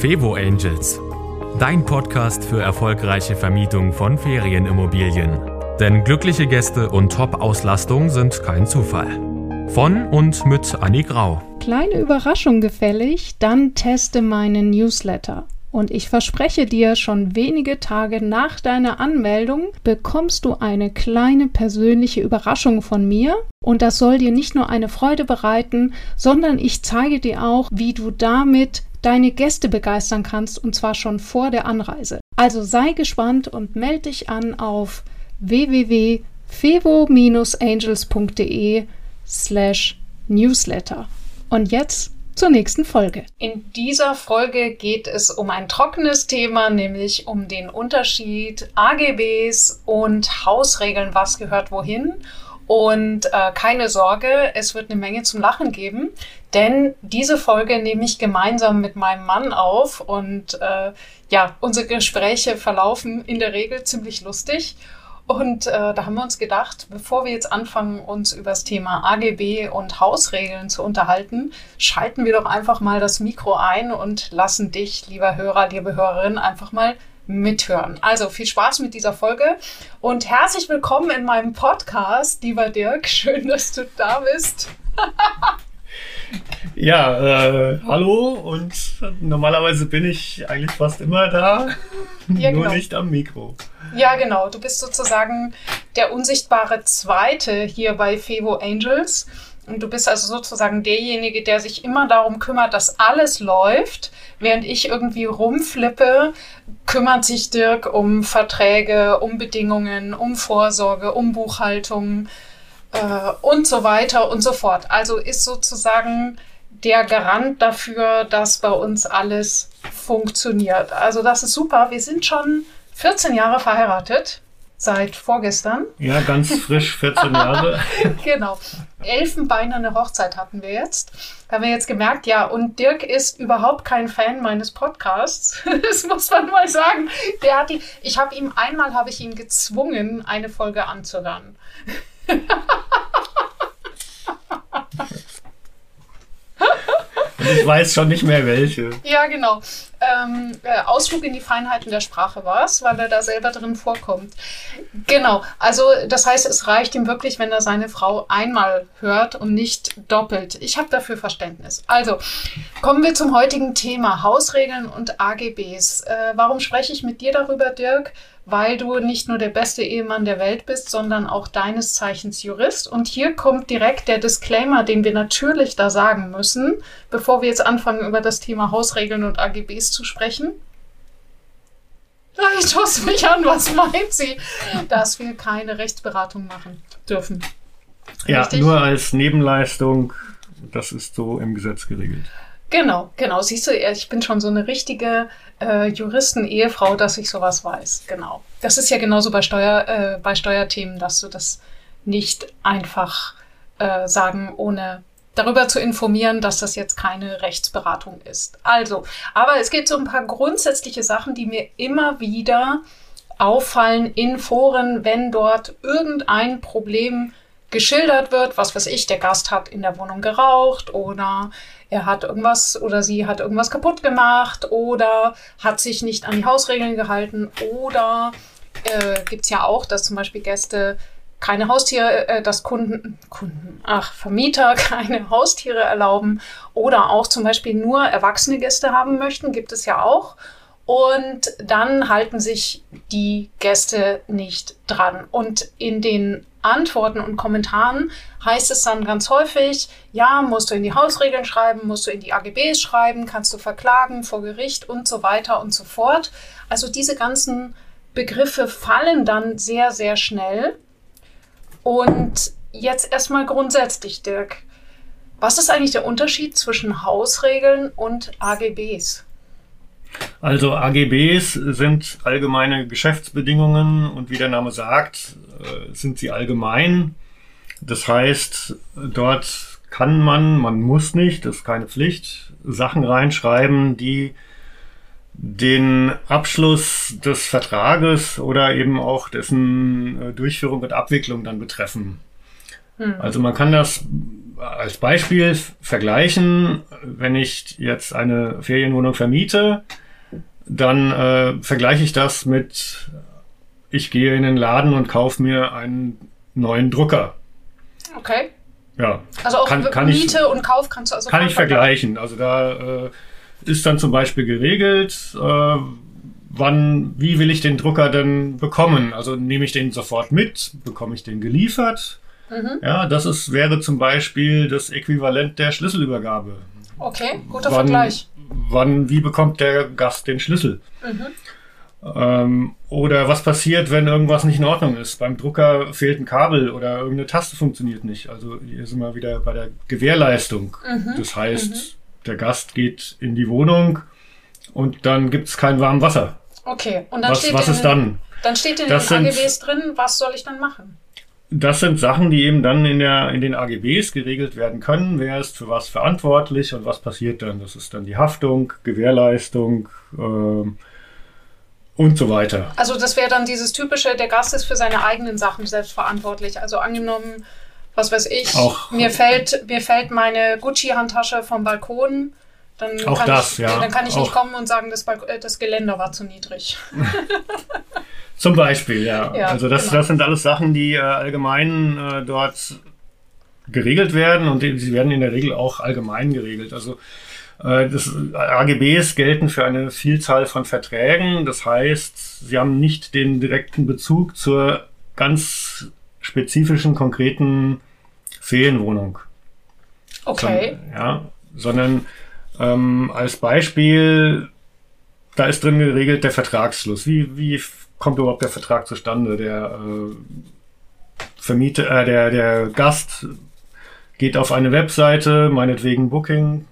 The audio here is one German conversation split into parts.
Fevo Angels, dein Podcast für erfolgreiche Vermietung von Ferienimmobilien. Denn glückliche Gäste und Top-Auslastung sind kein Zufall. Von und mit Annie Grau. Kleine Überraschung gefällig, dann teste meinen Newsletter. Und ich verspreche dir, schon wenige Tage nach deiner Anmeldung bekommst du eine kleine persönliche Überraschung von mir. Und das soll dir nicht nur eine Freude bereiten, sondern ich zeige dir auch, wie du damit deine Gäste begeistern kannst, und zwar schon vor der Anreise. Also sei gespannt und melde dich an auf www.fevo-angels.de slash newsletter. Und jetzt zur nächsten Folge. In dieser Folge geht es um ein trockenes Thema, nämlich um den Unterschied AGBs und Hausregeln, was gehört wohin. Und äh, keine Sorge, es wird eine Menge zum Lachen geben, denn diese Folge nehme ich gemeinsam mit meinem Mann auf und äh, ja, unsere Gespräche verlaufen in der Regel ziemlich lustig. Und äh, da haben wir uns gedacht, bevor wir jetzt anfangen, uns über das Thema AGB und Hausregeln zu unterhalten, schalten wir doch einfach mal das Mikro ein und lassen dich, lieber Hörer, liebe Hörerin, einfach mal mithören. Also viel Spaß mit dieser Folge und herzlich willkommen in meinem Podcast, lieber Dirk. Schön, dass du da bist. Ja, äh, hallo und normalerweise bin ich eigentlich fast immer da, ja, nur genau. nicht am Mikro. Ja, genau. Du bist sozusagen der unsichtbare Zweite hier bei Fevo Angels. Und du bist also sozusagen derjenige, der sich immer darum kümmert, dass alles läuft. Während ich irgendwie rumflippe, kümmert sich Dirk um Verträge, um Bedingungen, um Vorsorge, um Buchhaltung äh, und so weiter und so fort. Also ist sozusagen der Garant dafür, dass bei uns alles funktioniert. Also das ist super. Wir sind schon 14 Jahre verheiratet. Seit vorgestern. Ja, ganz frisch, 14 Jahre. genau. Elfenbeinerne Hochzeit hatten wir jetzt. Da haben wir jetzt gemerkt, ja, und Dirk ist überhaupt kein Fan meines Podcasts. das muss man mal sagen. Der hat die, ich habe ihm, einmal habe ich ihn gezwungen, eine Folge anzuhören. ich weiß schon nicht mehr welche. Ja, genau. Ähm, äh, Ausflug in die Feinheiten der Sprache war es, weil er da selber drin vorkommt. Genau. Also, das heißt, es reicht ihm wirklich, wenn er seine Frau einmal hört und nicht doppelt. Ich habe dafür Verständnis. Also, kommen wir zum heutigen Thema: Hausregeln und AGBs. Äh, warum spreche ich mit dir darüber, Dirk? Weil du nicht nur der beste Ehemann der Welt bist, sondern auch deines Zeichens Jurist. Und hier kommt direkt der Disclaimer, den wir natürlich da sagen müssen, bevor wir jetzt anfangen, über das Thema Hausregeln und AGBs zu sprechen. Ich schaue mich an, was meint sie? Dass wir keine Rechtsberatung machen dürfen. Ja, nur als Nebenleistung. Das ist so im Gesetz geregelt. Genau, genau. Siehst du, ich bin schon so eine richtige äh, Juristen-Ehefrau, dass ich sowas weiß. Genau. Das ist ja genauso bei, Steuer, äh, bei Steuerthemen, dass du das nicht einfach äh, sagen, ohne darüber zu informieren, dass das jetzt keine Rechtsberatung ist. Also, aber es gibt so ein paar grundsätzliche Sachen, die mir immer wieder auffallen in Foren, wenn dort irgendein Problem geschildert wird, was weiß ich, der Gast hat in der Wohnung geraucht oder er hat irgendwas oder sie hat irgendwas kaputt gemacht oder hat sich nicht an die Hausregeln gehalten oder äh, gibt es ja auch, dass zum Beispiel Gäste keine Haustiere, äh, dass Kunden, Kunden, ach, Vermieter keine Haustiere erlauben oder auch zum Beispiel nur erwachsene Gäste haben möchten, gibt es ja auch. Und dann halten sich die Gäste nicht dran. Und in den Antworten und Kommentaren heißt es dann ganz häufig, ja, musst du in die Hausregeln schreiben, musst du in die AGBs schreiben, kannst du verklagen vor Gericht und so weiter und so fort. Also diese ganzen Begriffe fallen dann sehr, sehr schnell. Und jetzt erstmal grundsätzlich, Dirk. Was ist eigentlich der Unterschied zwischen Hausregeln und AGBs? Also AGBs sind allgemeine Geschäftsbedingungen und wie der Name sagt, äh, sind sie allgemein. Das heißt, dort kann man, man muss nicht, das ist keine Pflicht, Sachen reinschreiben, die den Abschluss des Vertrages oder eben auch dessen äh, Durchführung und Abwicklung dann betreffen. Hm. Also man kann das als Beispiel vergleichen, wenn ich jetzt eine Ferienwohnung vermiete, dann äh, vergleiche ich das mit, ich gehe in den Laden und kaufe mir einen neuen Drucker. Okay. Ja. Also auch Kann- kann Miete ich- und Kauf kannst du also Kann ich vergleichen. Also da äh, ist dann zum Beispiel geregelt, äh, wann, wie will ich den Drucker denn bekommen? Also nehme ich den sofort mit, bekomme ich den geliefert? Mhm. Ja, das ist, wäre zum Beispiel das Äquivalent der Schlüsselübergabe. Okay, guter wann, Vergleich. Wann, wie bekommt der Gast den Schlüssel? Mhm. Ähm, oder was passiert, wenn irgendwas nicht in Ordnung ist? Beim Drucker fehlt ein Kabel oder irgendeine Taste funktioniert nicht. Also hier sind wir wieder bei der Gewährleistung. Mhm. Das heißt, der Gast geht in die Wohnung und dann gibt es kein warmes Wasser. Okay, und dann Was, steht was in, ist dann? Dann steht in Das den AGBs drin, was soll ich dann machen? Das sind Sachen, die eben dann in, der, in den AGBs geregelt werden können. Wer ist für was verantwortlich und was passiert dann? Das ist dann die Haftung, Gewährleistung ähm, und so weiter. Also das wäre dann dieses typische, der Gast ist für seine eigenen Sachen selbst verantwortlich. Also angenommen, was weiß ich, Auch- mir fällt mir fällt meine Gucci-Handtasche vom Balkon, dann Auch kann das, ich, ja. dann kann ich nicht Auch- kommen und sagen, das, äh, das Geländer war zu niedrig. Zum Beispiel, ja. Ja, also das, genau. das sind alles Sachen, die äh, allgemein äh, dort geregelt werden und die, sie werden in der Regel auch allgemein geregelt. Also äh, das AGBs gelten für eine Vielzahl von Verträgen. Das heißt, sie haben nicht den direkten Bezug zur ganz spezifischen, konkreten Ferienwohnung. Okay. Sondern, ja, sondern ähm, als Beispiel, da ist drin geregelt der Vertragsschluss. Wie, wie kommt überhaupt der Vertrag zustande? Der äh, Vermieter, äh, der, der Gast geht auf eine Webseite, meinetwegen Booking,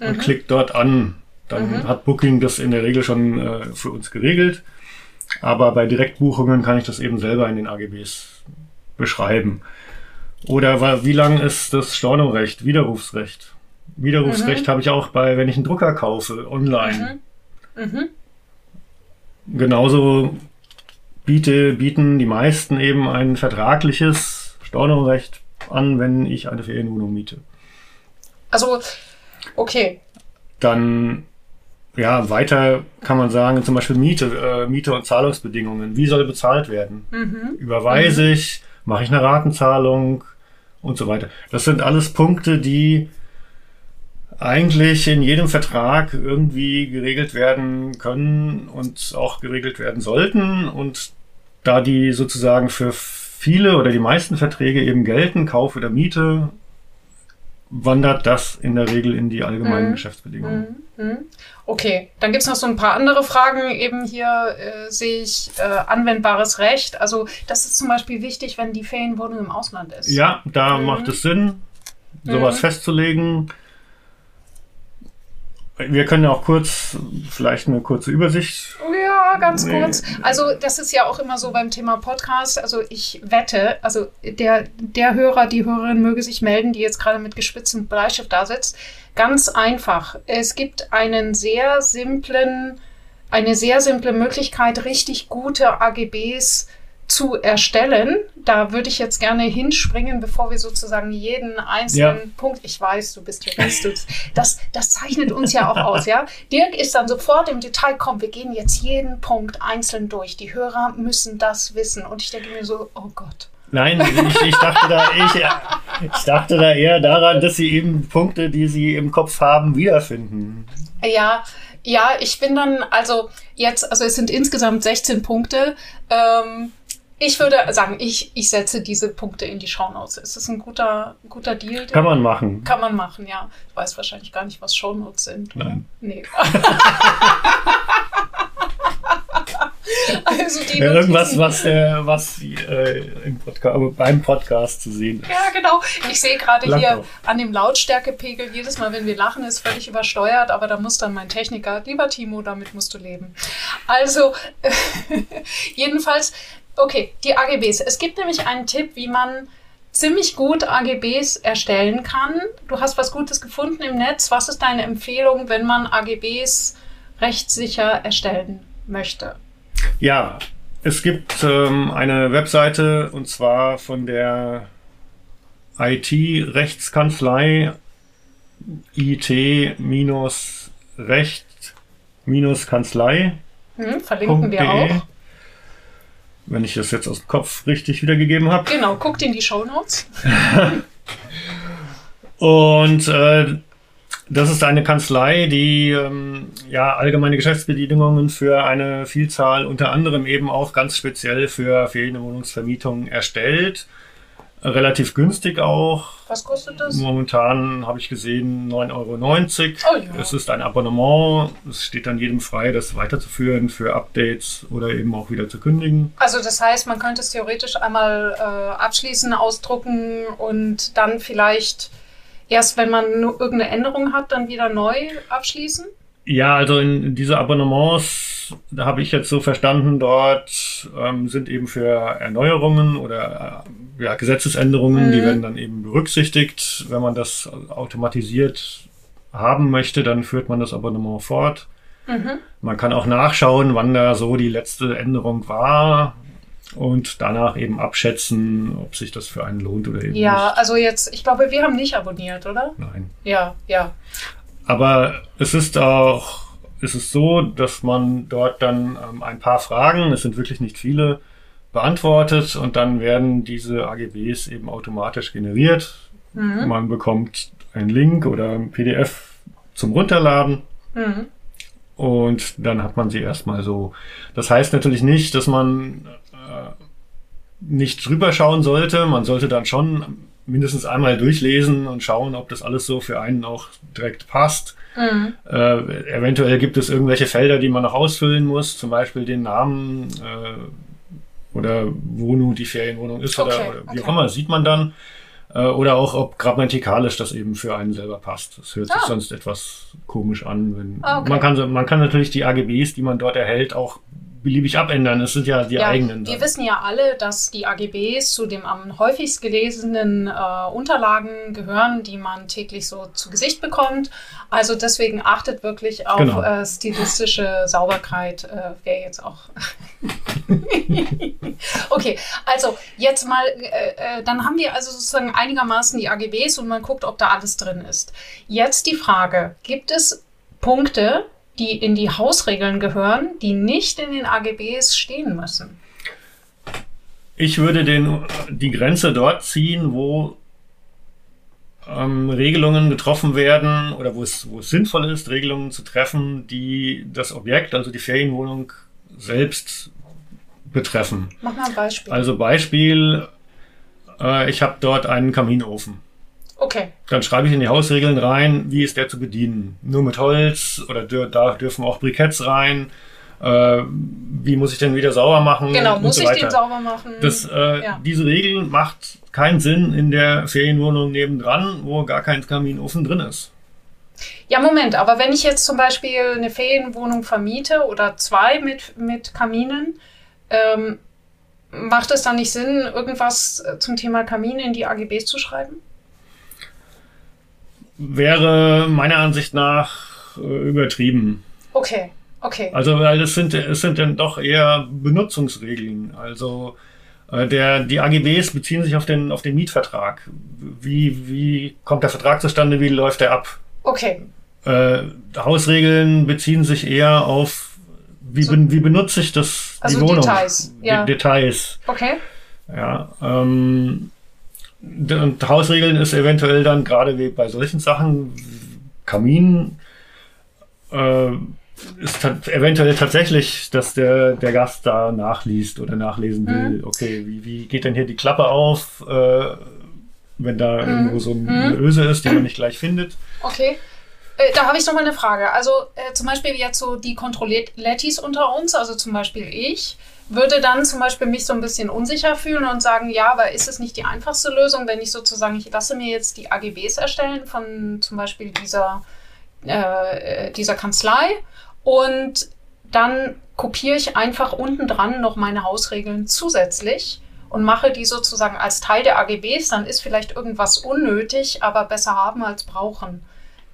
und Mhm. klickt dort an. Dann Mhm. hat Booking das in der Regel schon äh, für uns geregelt. Aber bei Direktbuchungen kann ich das eben selber in den AGBs beschreiben. Oder wie lang ist das Stornorecht, Widerrufsrecht? Widerrufsrecht habe ich auch bei, wenn ich einen Drucker kaufe, online. Mhm. Genauso biete, bieten die meisten eben ein vertragliches Stornorecht an, wenn ich eine Ferienwohnung miete. Also, okay. Dann, ja, weiter kann man sagen, zum Beispiel Miete, äh, Miete und Zahlungsbedingungen. Wie soll bezahlt werden? Mhm. Überweise ich, mache ich eine Ratenzahlung und so weiter. Das sind alles Punkte, die eigentlich in jedem Vertrag irgendwie geregelt werden können und auch geregelt werden sollten. Und da die sozusagen für viele oder die meisten Verträge eben gelten, Kauf oder Miete, wandert das in der Regel in die allgemeinen Mhm. Geschäftsbedingungen. Mhm. Mhm. Okay, dann gibt's noch so ein paar andere Fragen. Eben hier äh, sehe ich äh, anwendbares Recht. Also das ist zum Beispiel wichtig, wenn die Ferienwohnung im Ausland ist. Ja, da Mhm. macht es Sinn, sowas Mhm. festzulegen. Wir können ja auch kurz, vielleicht eine kurze Übersicht. Ja, ganz Nee. kurz. Also das ist ja auch immer so beim Thema Podcast. Also ich wette, also der, der Hörer, die Hörerin möge sich melden, die jetzt gerade mit gespitztem Bleistift da sitzt. Ganz einfach. Es gibt einen sehr simplen, eine sehr simple Möglichkeit, richtig gute AGBs zu erstellen. Da würde ich jetzt gerne hinspringen, bevor wir sozusagen jeden einzelnen Ja. Punkt, ich weiß, du bist Jurist, du, das, das zeichnet uns ja auch aus, ja. Dirk ist dann sofort im Detail, komm, wir gehen jetzt jeden Punkt einzeln durch. Die Hörer müssen das wissen. Und ich denke mir so, oh Gott. Nein, ich, ich, dachte da, ich, ich dachte da eher daran, dass Sie eben Punkte, die Sie im Kopf haben, wiederfinden. Ja, ja, ich bin dann, also jetzt, also es sind insgesamt 16 Punkte. Ähm, ich würde sagen, ich, ich setze diese Punkte in die Shownotes. Ist das ein guter, guter Deal? Kann man machen. Kann man machen, ja. Ich weiß wahrscheinlich gar nicht, was Shownotes sind. oder? Nein. Nee. also die Ja, irgendwas, was, äh, was äh, im Podca beim Podcast zu sehen ist. Ja, genau. Ich sehe gerade hier an dem Lautstärkepegel, jedes Mal, wenn wir lachen, ist völlig übersteuert, aber da muss dann mein Techniker, lieber Timo, damit musst du leben. Also, jedenfalls, okay, die AGBs. Es gibt nämlich einen Tipp, wie man ziemlich gut AGBs erstellen kann. Du hast was Gutes gefunden im Netz. Was ist deine Empfehlung, wenn man AGBs rechtssicher erstellen möchte? Ja, es gibt ähm, eine Webseite und zwar von der IT-Rechtskanzlei IT-Recht-Kanzlei. Hm, verlinken wir auch. Wenn ich das jetzt aus dem Kopf richtig wiedergegeben habe. Genau, guckt in die Show Notes. Und äh, das ist eine Kanzlei, die ähm, ja allgemeine Geschäftsbedingungen für eine Vielzahl, unter anderem eben auch ganz speziell für Ferienwohnungsvermietung erstellt. Relativ günstig auch. Was kostet das? Momentan habe ich gesehen 9,90 Euro. Oh ja. Es ist ein Abonnement. Es steht dann jedem frei, das weiterzuführen für Updates oder eben auch wieder zu kündigen. Also das heißt, man könnte es theoretisch einmal äh, abschließen, ausdrucken und dann vielleicht erst, wenn man nur irgendeine Änderung hat, dann wieder neu abschließen? Ja, also in diese Abonnements, da habe ich jetzt so verstanden, dort ähm, sind eben für Erneuerungen oder äh, ja, Gesetzesänderungen, mhm. die werden dann eben berücksichtigt. Wenn man das automatisiert haben möchte, dann führt man das Abonnement fort. Mhm. Man kann auch nachschauen, wann da so die letzte Änderung war und danach eben abschätzen, ob sich das für einen lohnt oder eben ja, nicht. Ja, also jetzt, ich glaube, wir haben nicht abonniert, oder? Nein. Ja, ja. Aber es ist auch, es ist so, dass man dort dann ähm, ein paar Fragen, es sind wirklich nicht viele, beantwortet und dann werden diese AGBs eben automatisch generiert. Mhm. Man bekommt einen Link oder ein PDF zum Runterladen. Mhm. Und dann hat man sie erstmal so. Das heißt natürlich nicht, dass man äh, nicht drüber schauen sollte. Man sollte dann schon mindestens einmal durchlesen und schauen, ob das alles so für einen auch direkt passt. Mhm. Äh, eventuell gibt es irgendwelche Felder, die man noch ausfüllen muss, zum Beispiel den Namen äh, oder wo nun die Ferienwohnung ist okay, oder, oder, wie okay. auch immer, sieht man dann. Äh, oder auch, ob grammatikalisch das eben für einen selber passt. Das hört ah. sich sonst etwas komisch an. Wenn, ah, okay. man, kann, man kann natürlich die AGBs, die man dort erhält, auch beliebig abändern. Es sind ja die ja, eigenen. Wir wissen ja alle, dass die AGBs zu den am häufigst gelesenen äh, Unterlagen gehören, die man täglich so zu Gesicht bekommt. Also deswegen achtet wirklich auf genau. äh, stilistische Sauberkeit. Äh, Wäre jetzt auch. okay, also jetzt mal, äh, äh, dann haben wir also sozusagen einigermaßen die AGBs und man guckt, ob da alles drin ist. Jetzt die Frage: Gibt es Punkte, die in die Hausregeln gehören, die nicht in den AGBs stehen müssen? Ich würde den, die Grenze dort ziehen, wo ähm, Regelungen getroffen werden oder wo es, wo es sinnvoll ist, Regelungen zu treffen, die das Objekt, also die Ferienwohnung selbst betreffen. Mach mal ein Beispiel. Also Beispiel, äh, ich habe dort einen Kaminofen. Okay. Dann schreibe ich in die Hausregeln rein, wie ist der zu bedienen. Nur mit Holz oder da dürfen auch Briketts rein. Äh, wie muss ich den wieder sauber machen? Genau, muss so ich den sauber machen? Das, äh, ja. Diese Regel macht keinen Sinn in der Ferienwohnung nebendran, wo gar kein Kaminofen drin ist. Ja, Moment, aber wenn ich jetzt zum Beispiel eine Ferienwohnung vermiete oder zwei mit, mit Kaminen, ähm, macht es dann nicht Sinn, irgendwas zum Thema Kamin in die AGBs zu schreiben? Wäre meiner Ansicht nach äh, übertrieben. Okay, okay. Also, weil es sind, es sind dann doch eher Benutzungsregeln. Also, äh, der, die AGBs beziehen sich auf den, auf den Mietvertrag. Wie, wie kommt der Vertrag zustande? Wie läuft der ab? Okay. Äh, Hausregeln beziehen sich eher auf, wie, so, ben, wie benutze ich das, also die Wohnung? Details. Ja. Details. Okay. Ja, ähm, und Hausregeln ist eventuell dann gerade wie bei solchen Sachen, Kamin, äh, ist eventuell tatsächlich, dass der, der Gast da nachliest oder nachlesen will, mhm. okay, wie, wie geht denn hier die Klappe auf, äh, wenn da mhm. irgendwo so ein, eine mhm. Öse ist, die man nicht gleich findet. Okay. Äh, da habe ich noch mal eine Frage. Also äh, zum Beispiel jetzt so die Kontrollettis unter uns, also zum Beispiel ich, würde dann zum Beispiel mich so ein bisschen unsicher fühlen und sagen, ja, aber ist es nicht die einfachste Lösung, wenn ich sozusagen, ich lasse mir jetzt die AGBs erstellen von zum Beispiel dieser, äh, dieser Kanzlei und dann kopiere ich einfach unten dran noch meine Hausregeln zusätzlich und mache die sozusagen als Teil der AGBs, dann ist vielleicht irgendwas unnötig, aber besser haben als brauchen.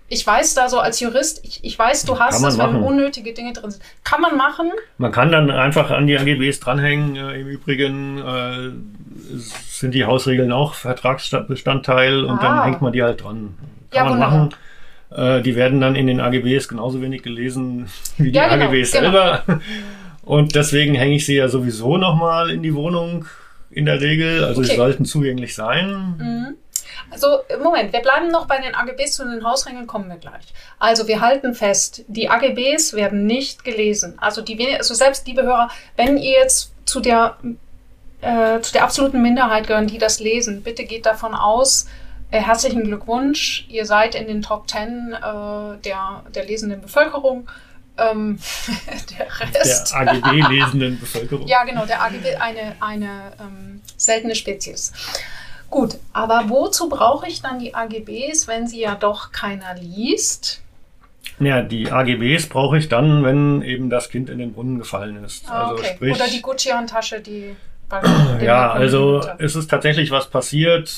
Ich weiß da so als Jurist, ich, ich weiß, du hast wenn machen. unnötige Dinge drin sind. Kann man machen. Man kann dann einfach an die AGBs dranhängen. Äh, Im Übrigen äh, sind die Hausregeln auch Vertragsbestandteil und Ah. dann hängt man die halt dran. Kann Ja, man wunderbar. machen. Äh, die werden dann in den AGBs genauso wenig gelesen wie die Ja, genau, AGBs genau. selber. Und deswegen hänge ich sie ja sowieso nochmal in die Wohnung in der Regel. Also sie Okay. sollten zugänglich sein. Mhm. Also, Moment, wir bleiben noch bei den AGBs, zu den Hausregeln kommen wir gleich. Also, wir halten fest, die AGBs werden nicht gelesen. Also, die, also selbst liebe Hörer, wenn ihr jetzt zu der, äh, zu der absoluten Minderheit gehören, die das lesen, bitte geht davon aus, äh, herzlichen Glückwunsch, ihr seid in den Top 10 äh, der, der lesenden Bevölkerung. Ähm, der Rest. Der AGB-lesenden Bevölkerung. Ja, genau, der AGB, eine, eine ähm, seltene Spezies. Gut, aber wozu brauche ich dann die AGBs, wenn sie ja doch keiner liest? Ja, die AGBs brauche ich dann, wenn eben das Kind in den Brunnen gefallen ist. Ah, Also okay. sprich, Oder die Gucci-Handtasche, die. ja, also liegt. es ist tatsächlich was passiert,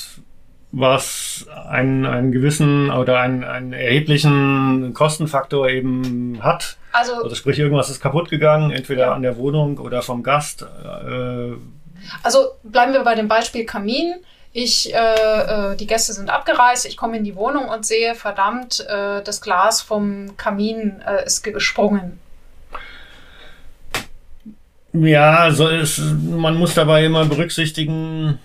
was einen, einen gewissen oder einen, einen erheblichen Kostenfaktor eben hat. Also, Also sprich, irgendwas ist kaputt gegangen, entweder Ja. an der Wohnung oder vom Gast. Äh, also bleiben wir bei dem Beispiel Kamin. Ich, äh, äh, die Gäste sind abgereist, ich komme in die Wohnung und sehe, verdammt, äh, das Glas vom Kamin äh, ist gesprungen. ja, so ist, man muss dabei immer berücksichtigen,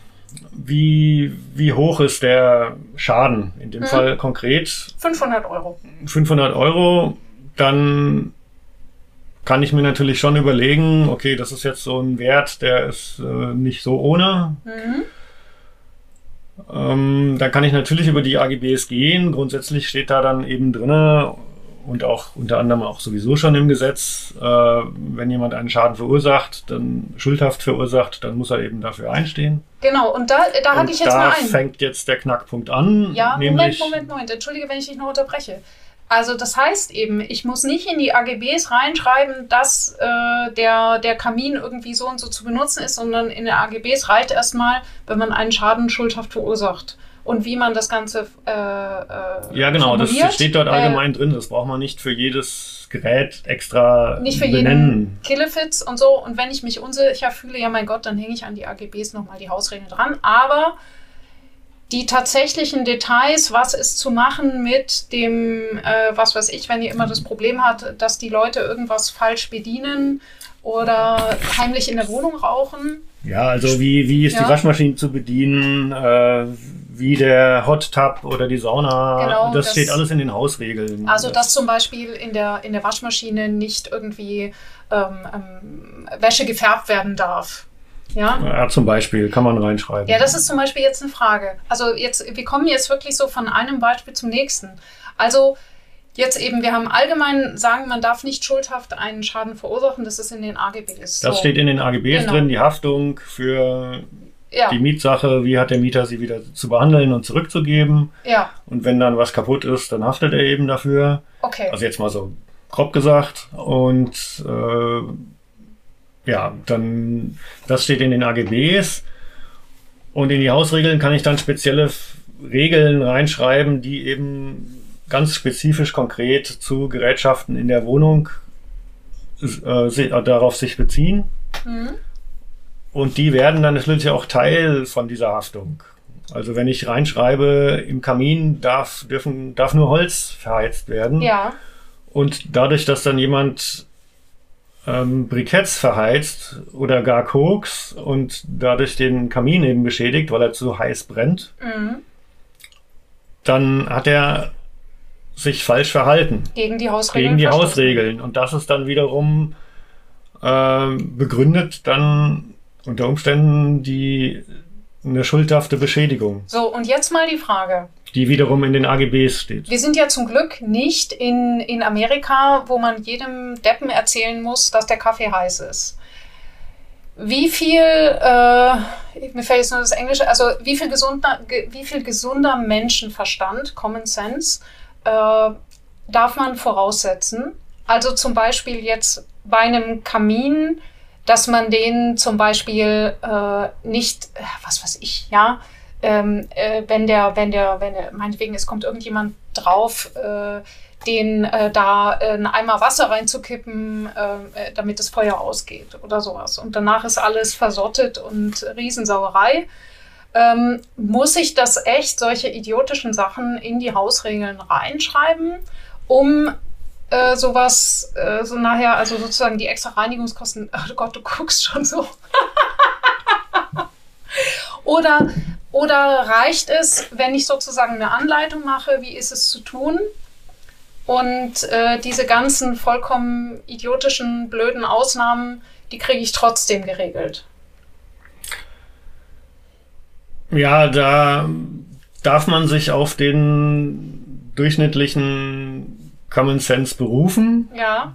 wie, wie hoch ist der Schaden. In dem Mhm. Fall konkret 500 Euro. 500 Euro, dann kann ich mir natürlich schon überlegen, okay, das ist jetzt so ein Wert, der ist äh, nicht so ohne. Mhm. Ähm, dann kann ich natürlich über die AGBs gehen. Grundsätzlich steht da dann eben drinne und auch unter anderem auch sowieso schon im Gesetz, äh, wenn jemand einen Schaden verursacht, dann schuldhaft verursacht, dann muss er eben dafür einstehen. Genau, und da, da und hake ich jetzt da mal ein. fängt jetzt der Knackpunkt an. Ja, Moment, Moment, Moment. Entschuldige, wenn ich dich noch unterbreche. Also das heißt eben, ich muss nicht in die AGBs reinschreiben, dass äh, der, der Kamin irgendwie so und so zu benutzen ist, sondern in der AGBs reicht erstmal, wenn man einen Schaden schuldhaft verursacht. Und wie man das Ganze äh, äh, Ja, genau, das steht dort äh, allgemein drin. Das braucht man nicht für jedes Gerät extra Nicht für benennen. jeden Killefits und so. Und wenn ich mich unsicher fühle, ja mein Gott, dann hänge ich an die AGBs nochmal die Hausregeln dran. Aber die tatsächlichen Details, was ist zu machen mit dem, äh, was weiß ich, wenn ihr immer das Problem habt, dass die Leute irgendwas falsch bedienen oder heimlich in der Wohnung rauchen. Ja, also wie, wie ist Ja. die Waschmaschine zu bedienen, äh, wie der Hot Tub oder die Sauna, Genau, das, das- steht alles in den Hausregeln. Also dass zum Beispiel in der, in der Waschmaschine nicht irgendwie ähm, ähm, Wäsche gefärbt werden darf. Ja? ja, zum Beispiel, kann man reinschreiben. Ja, das ist zum Beispiel jetzt eine Frage. Also jetzt, wir kommen jetzt wirklich so von einem Beispiel zum nächsten. Also jetzt eben, wir haben allgemein sagen, man darf nicht schuldhaft einen Schaden verursachen. Das ist in den AGBs. das so. steht in den AGBs Genau. drin, die Haftung für ja, die Mietsache, wie hat der Mieter sie wieder zu behandeln und zurückzugeben. ja, Und wenn dann was kaputt ist, dann haftet er eben dafür. okay. Also jetzt mal so grob gesagt. Und äh, ja, dann das steht in den AGBs. Und in die Hausregeln kann ich dann spezielle Regeln reinschreiben, die eben ganz spezifisch konkret zu Gerätschaften in der Wohnung äh, äh, darauf sich beziehen. Mhm. Und die werden dann natürlich auch Teil von dieser Haftung. Also wenn ich reinschreibe, im Kamin darf, dürfen, darf nur Holz verheizt werden. Ja, Und dadurch, dass dann jemand ähm, Briketts verheizt oder gar Koks und dadurch den Kamin eben beschädigt, weil er zu heiß brennt, mhm. dann hat er sich falsch verhalten gegen die Hausregeln. gegen die. Hausregeln. Und das ist dann wiederum ähm, begründet dann unter Umständen die eine schuldhafte Beschädigung, So, und jetzt mal die Frage. Die wiederum in den AGBs steht. Wir sind ja zum Glück nicht in, in Amerika, wo man jedem Deppen erzählen muss, dass der Kaffee heiß ist. Wie viel, äh, mir fällt jetzt nur das Englische, also wie viel gesunder, ge, wie viel gesunder Menschenverstand, Common Sense, äh, darf man voraussetzen? Also zum Beispiel jetzt bei einem Kamin, dass man den zum Beispiel äh, nicht, äh, was weiß ich, ja, ähm, äh, wenn der, wenn der, wenn der, meinetwegen, es kommt irgendjemand drauf, äh, den äh, da äh, einen Eimer Wasser reinzukippen, äh, damit das Feuer ausgeht oder sowas. Und danach ist alles versottet und Riesensauerei. Ähm, muss ich das echt, solche idiotischen Sachen in die Hausregeln reinschreiben, um äh, sowas, äh, so nachher, also sozusagen die extra Reinigungskosten, oh Gott, du guckst schon so. Oder, oder reicht es, wenn ich sozusagen eine Anleitung mache, wie ist es zu tun? Und äh, diese ganzen vollkommen idiotischen, blöden Ausnahmen, die kriege ich trotzdem geregelt. Ja, da darf man sich auf den durchschnittlichen Common Sense berufen. Ja.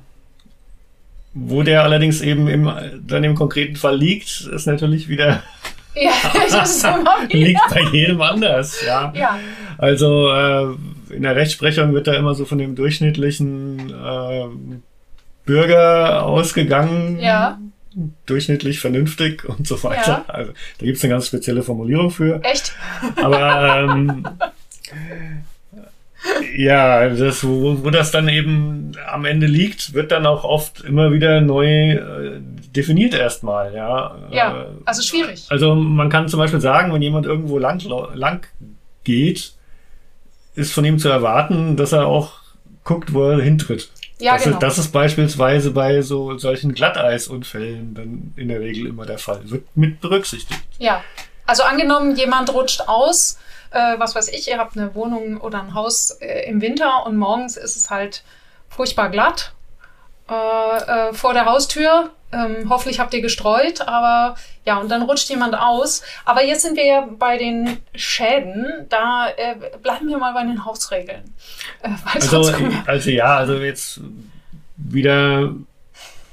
Wo der allerdings eben im, dann im konkreten Fall liegt, ist natürlich wieder ja, das ist immer wieder. liegt bei jedem anders. Ja. ja. Also äh, in der Rechtsprechung wird da immer so von dem durchschnittlichen äh, Bürger ausgegangen. Ja. Durchschnittlich vernünftig und so weiter. Ja. Also da gibt es eine ganz spezielle Formulierung für. Echt? Aber ähm, ja, das, wo, wo das dann eben am Ende liegt, wird dann auch oft immer wieder neu äh, definiert erstmal. Ja, Ja, Äh, also schwierig. also man kann zum Beispiel sagen, wenn jemand irgendwo lang, lang geht, ist von ihm zu erwarten, dass er auch guckt, wo er hintritt. Ja, das, genau. ist, das ist beispielsweise bei so solchen Glatteisunfällen dann in der Regel immer der Fall. Wird mit berücksichtigt. Ja, also angenommen, jemand rutscht aus, äh, was weiß ich, ihr habt eine Wohnung oder ein Haus äh, im Winter und morgens ist es halt furchtbar glatt äh, äh, vor der Haustür. Ähm, hoffentlich habt ihr gestreut, aber ja, und dann rutscht jemand aus. Aber jetzt sind wir ja bei den Schäden. Da äh, bleiben wir mal bei den Hausregeln. Äh, Also, also ja, also jetzt wieder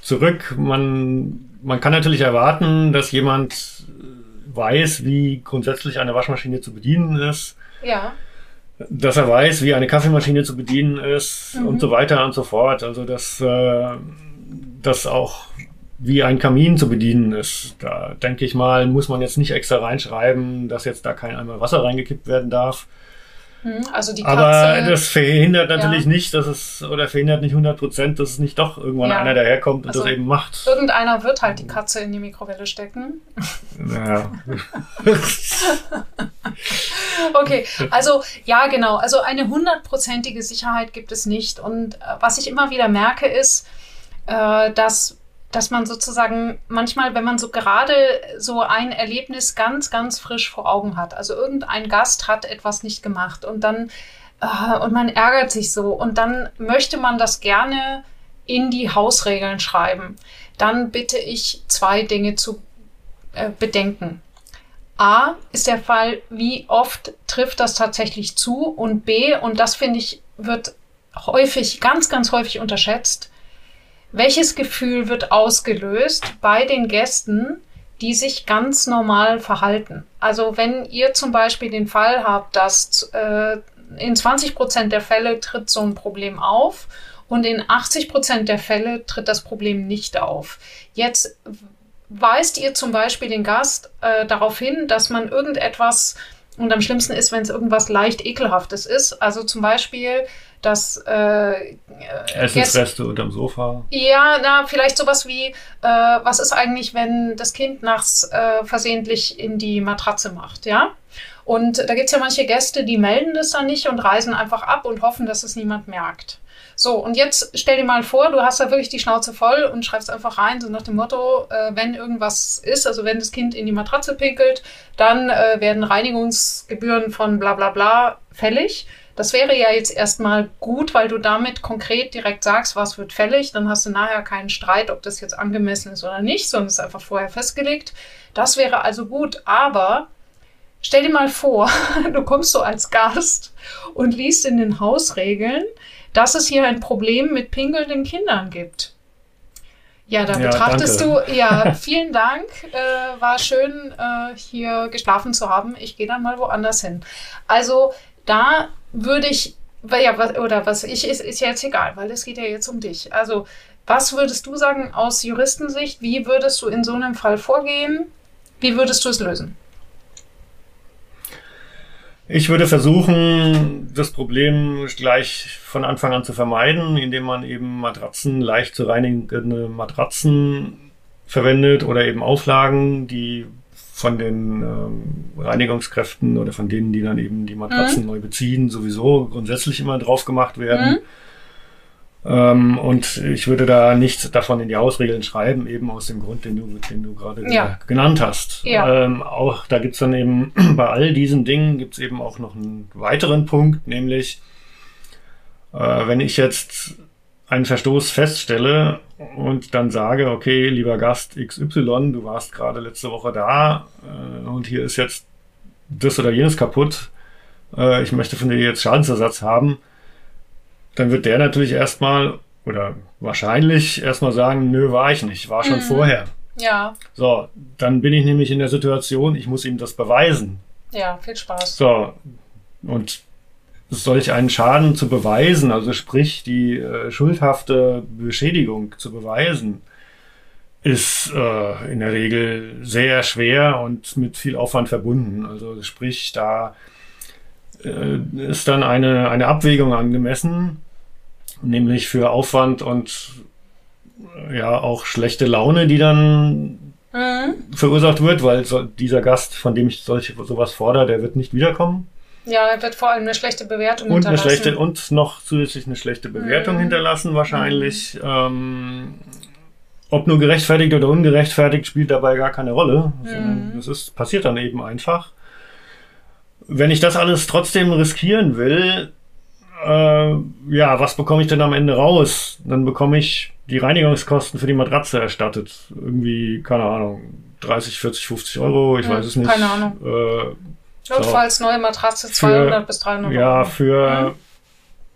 zurück. Man, man kann natürlich erwarten, dass jemand weiß, wie grundsätzlich eine Waschmaschine zu bedienen ist, ja, dass er weiß, wie eine Kaffeemaschine zu bedienen ist Mhm. und so weiter und so fort. Also dass äh, das auch wie ein Kamin zu bedienen ist. Da denke ich mal, muss man jetzt nicht extra reinschreiben, dass jetzt da kein Eimer Wasser reingekippt werden darf. Hm, also die Katze. Aber das verhindert Ja. natürlich nicht, dass es, oder verhindert nicht 100 Prozent, dass es nicht doch irgendwann Ja. einer daherkommt und Also das eben macht. Irgendeiner wird halt die Katze in die Mikrowelle stecken. Ja. Okay, also ja, genau. Also eine hundertprozentige Sicherheit gibt es nicht. Und äh, was ich immer wieder merke, ist, äh, dass, dass man sozusagen manchmal, wenn man so gerade so ein Erlebnis ganz, ganz frisch vor Augen hat, also irgendein Gast hat etwas nicht gemacht und dann äh, und man ärgert sich so und dann möchte man das gerne in die Hausregeln schreiben, dann bitte ich zwei Dinge zu äh, bedenken. A ist der Fall, wie oft trifft das tatsächlich zu und B, und das finde ich, wird häufig, ganz, ganz häufig unterschätzt, welches Gefühl wird ausgelöst bei den Gästen, die sich ganz normal verhalten. Also wenn ihr zum Beispiel den Fall habt, dass äh, in 20 Prozent der Fälle tritt so ein Problem auf und in 80 Prozent der Fälle tritt das Problem nicht auf. Jetzt weist ihr zum Beispiel den Gast äh, darauf hin, dass man irgendetwas, und am schlimmsten ist, wenn es irgendwas leicht ekelhaftes ist, also zum Beispiel, dass äh, Essensreste unterm Sofa. ja, na, vielleicht sowas wie, äh, was ist eigentlich, wenn das Kind nachts äh, versehentlich in die Matratze macht, ja? Und da gibt's ja manche Gäste, die melden das dann nicht und reisen einfach ab und hoffen, dass es niemand merkt. So, und jetzt stell dir mal vor, du hast da wirklich die Schnauze voll und schreibst einfach rein, so nach dem Motto, äh, wenn irgendwas ist, also wenn das Kind in die Matratze pinkelt, dann äh, werden Reinigungsgebühren von bla bla bla fällig. Das wäre ja jetzt erstmal gut, weil du damit konkret direkt sagst, was wird fällig. Dann hast du nachher keinen Streit, ob das jetzt angemessen ist oder nicht, sondern es ist einfach vorher festgelegt. Das wäre also gut. Aber stell dir mal vor, du kommst so als Gast und liest in den Hausregeln, dass es hier ein Problem mit pinkelnden Kindern gibt. Ja, da Ja, betrachtest danke. du, ja, vielen Dank. Äh, war schön, äh, hier geschlafen zu haben. Ich gehe dann mal woanders hin. Also da würde ich, ja, was, oder was ich, ist, ist ja jetzt egal, weil es geht ja jetzt um dich. Also, was würdest du sagen aus Juristensicht? Wie würdest du in so einem Fall vorgehen? Wie würdest du es lösen? Ich würde versuchen, das Problem gleich von Anfang an zu vermeiden, indem man eben Matratzen, leicht zu reinigende Matratzen verwendet oder eben Auflagen, die von den ähm, Reinigungskräften oder von denen, die dann eben die Matratzen mhm. neu beziehen, sowieso grundsätzlich immer drauf gemacht werden. Mhm. Ähm, und ich würde da nichts davon in die Hausregeln schreiben, eben aus dem Grund, den du, den du gerade ja. genannt hast. Ja. Ähm, auch da gibt's dann eben bei all diesen Dingen gibt's eben auch noch einen weiteren Punkt, nämlich äh, wenn ich jetzt einen Verstoß feststelle und dann sage, okay, lieber Gast XY, du warst gerade letzte Woche da äh, und hier ist jetzt das oder jenes kaputt, äh, ich möchte von dir jetzt Schadensersatz haben, dann wird der natürlich erstmal oder wahrscheinlich erstmal sagen, nö, war ich nicht, war schon mhm. vorher. Ja. So, dann bin ich nämlich in der Situation, ich muss ihm das beweisen. Ja, viel Spaß. So, und solch einen Schaden zu beweisen, also sprich die äh, schuldhafte Beschädigung zu beweisen, ist äh, in der Regel sehr schwer und mit viel Aufwand verbunden. Also sprich, da äh, ist dann eine, eine Abwägung angemessen nämlich für Aufwand und ja auch schlechte Laune, die dann mhm. verursacht wird, weil so, dieser Gast, von dem ich solche, sowas fordere, der wird nicht wiederkommen. Ja, er wird vor allem eine schlechte Bewertung und hinterlassen. Eine schlechte, und noch zusätzlich eine schlechte Bewertung mhm. hinterlassen wahrscheinlich. Mhm. Ähm, ob nur gerechtfertigt oder ungerechtfertigt, spielt dabei gar keine Rolle. Mhm. Das ist, passiert dann eben einfach. Wenn ich das alles trotzdem riskieren will, äh, ja, was bekomme ich denn am Ende raus? Dann bekomme ich die Reinigungskosten für die Matratze erstattet. Irgendwie, keine Ahnung, 30, 40, 50 Euro, ich hm, weiß es nicht. Keine Ahnung. Äh, Notfalls so. neue Matratze 200 für, bis 300 Euro. Ja, für, hm?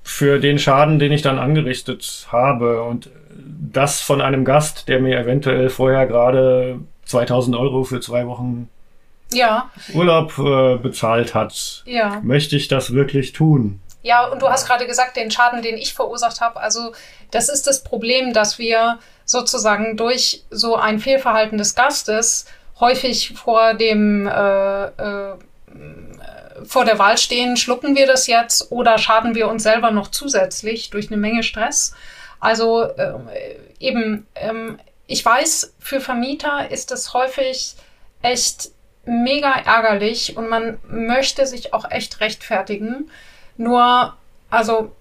für den Schaden, den ich dann angerichtet habe. Und das von einem Gast, der mir eventuell vorher gerade 2000 Euro für zwei Wochen ja. Urlaub äh, bezahlt hat. Ja. Möchte ich das wirklich tun? Ja, und du hast gerade gesagt, den Schaden, den ich verursacht habe, also das ist das Problem, dass wir sozusagen durch so ein Fehlverhalten des Gastes häufig vor dem äh, äh, vor der Wahl stehen, schlucken wir das jetzt oder schaden wir uns selber noch zusätzlich durch eine Menge Stress. Also äh, eben, ähm, ich weiß, für Vermieter ist es häufig echt mega ärgerlich und man möchte sich auch echt rechtfertigen. Nur, also,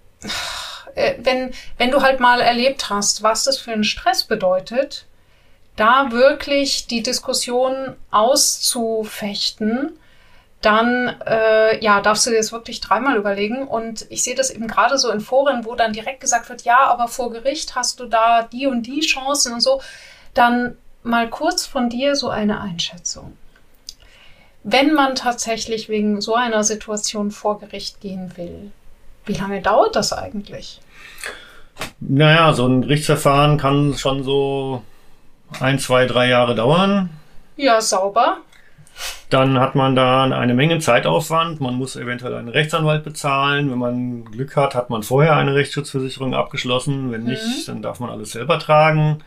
äh, wenn, wenn du halt mal erlebt hast, was das für einen Stress bedeutet, da wirklich die Diskussion auszufechten, dann äh, ja, darfst du dir das wirklich dreimal überlegen. Und ich sehe das eben gerade so in Foren, wo dann direkt gesagt wird, ja, aber vor Gericht hast du da die und die Chancen und so. Dann mal kurz von dir so eine Einschätzung wenn man tatsächlich wegen so einer Situation vor Gericht gehen will, wie lange dauert das eigentlich? Naja, so ein Gerichtsverfahren kann schon so ein, zwei, drei Jahre dauern. Ja, sauber. Dann hat man da eine Menge Zeitaufwand. Man muss eventuell einen Rechtsanwalt bezahlen. Wenn man Glück hat, hat man vorher eine Rechtsschutzversicherung abgeschlossen. Wenn nicht, mhm. dann darf man alles selber tragen.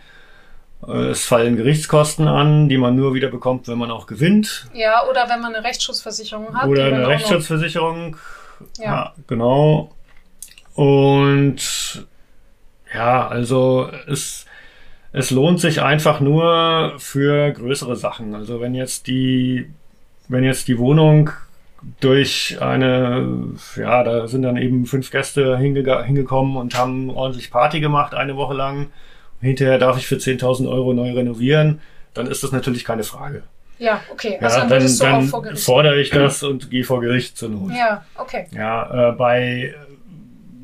Äh, es fallen Gerichtskosten an, die man nur wieder bekommt, wenn man auch gewinnt. Ja, oder wenn man eine Rechtsschutzversicherung hat. Oder eine Rechtsschutzversicherung. Ja. ja, genau. Und ja, also es, es lohnt sich einfach nur für größere Sachen. Also wenn jetzt die, wenn jetzt die Wohnung durch eine, ja, da sind dann eben fünf Gäste hinge hingekommen und haben ordentlich Party gemacht eine Woche lang hinterher darf ich für 10.000 Euro neu renovieren, dann ist das natürlich keine Frage. Ja, okay. Also ja, dann, dann, dann fordere ich das und gehe vor Gericht zur Not. Ja, okay. Ja, äh, bei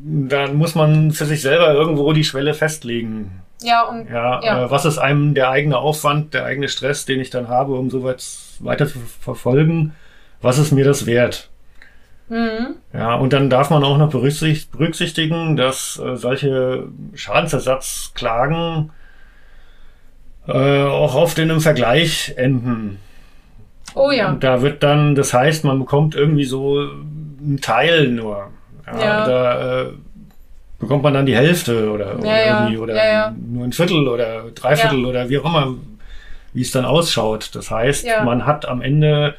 dann muss man für sich selber irgendwo die Schwelle festlegen. Ja, und ja, ja. Äh, was ist einem der eigene Aufwand, der eigene Stress, den ich dann habe, um sowas weiter zu verfolgen? Was ist mir das wert? Mhm. Ja, und dann darf man auch noch berücksichtigen, dass äh, solche Schadensersatzklagen äh, auch oft in einem Vergleich enden. Oh ja. Und da wird dann, das heißt, man bekommt irgendwie so einen Teil nur. Ja, ja. Da äh, bekommt man dann die Hälfte oder, oder, ja, irgendwie, oder nur ein Viertel oder Dreiviertel oder wie auch immer, wie es dann ausschaut. Das heißt, man hat am Ende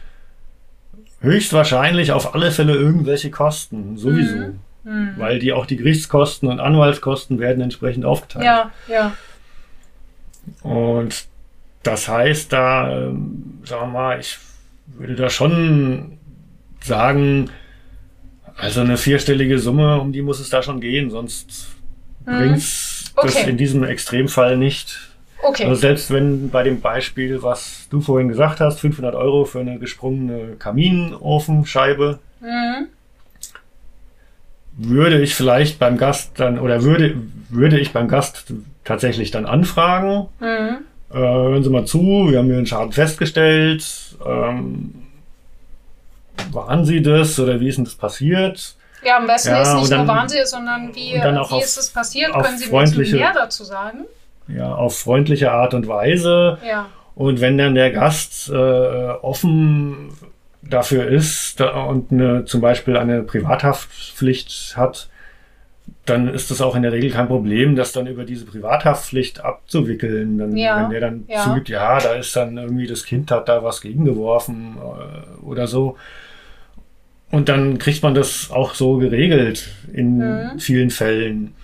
höchstwahrscheinlich auf alle Fälle irgendwelche Kosten, sowieso. Mhm. Mhm. Weil die auch die Gerichtskosten und Anwaltskosten werden entsprechend aufgeteilt. Ja, ja. Und das heißt, da, ähm, sagen wir mal, ich würde da schon sagen, also eine vierstellige Summe, um die muss es da schon gehen, sonst Mhm. bringt's das Okay. in diesem Extremfall nicht. Okay. Also selbst wenn bei dem Beispiel, was du vorhin gesagt hast, 500 Euro für eine gesprungene Kaminofenscheibe, Mhm. würde ich vielleicht beim Gast dann, oder würde, würde ich beim Gast tatsächlich dann anfragen, Mhm. äh, hören Sie mal zu, wir haben hier einen Schaden festgestellt, ähm, waren Sie das oder wie ist denn das passiert? Ja, am besten Ja, ist nicht dann- nur Wahnsinn, sondern wie, und dann auch wie auf- ist es passiert? Können Sie mir mehr dazu sagen? Ja, auf freundliche Art und Weise. Ja. Und wenn dann der Gast äh, offen dafür ist da, und eine, zum Beispiel eine Privathaftpflicht hat, dann ist das auch in der Regel kein Problem, das dann über diese Privathaftpflicht abzuwickeln. Dann, Ja, wenn der dann ja. zugibt, ja, da ist dann irgendwie das Kind hat da was gegengeworfen äh, oder so. Und dann kriegt man das auch so geregelt in Mhm. vielen Fällen.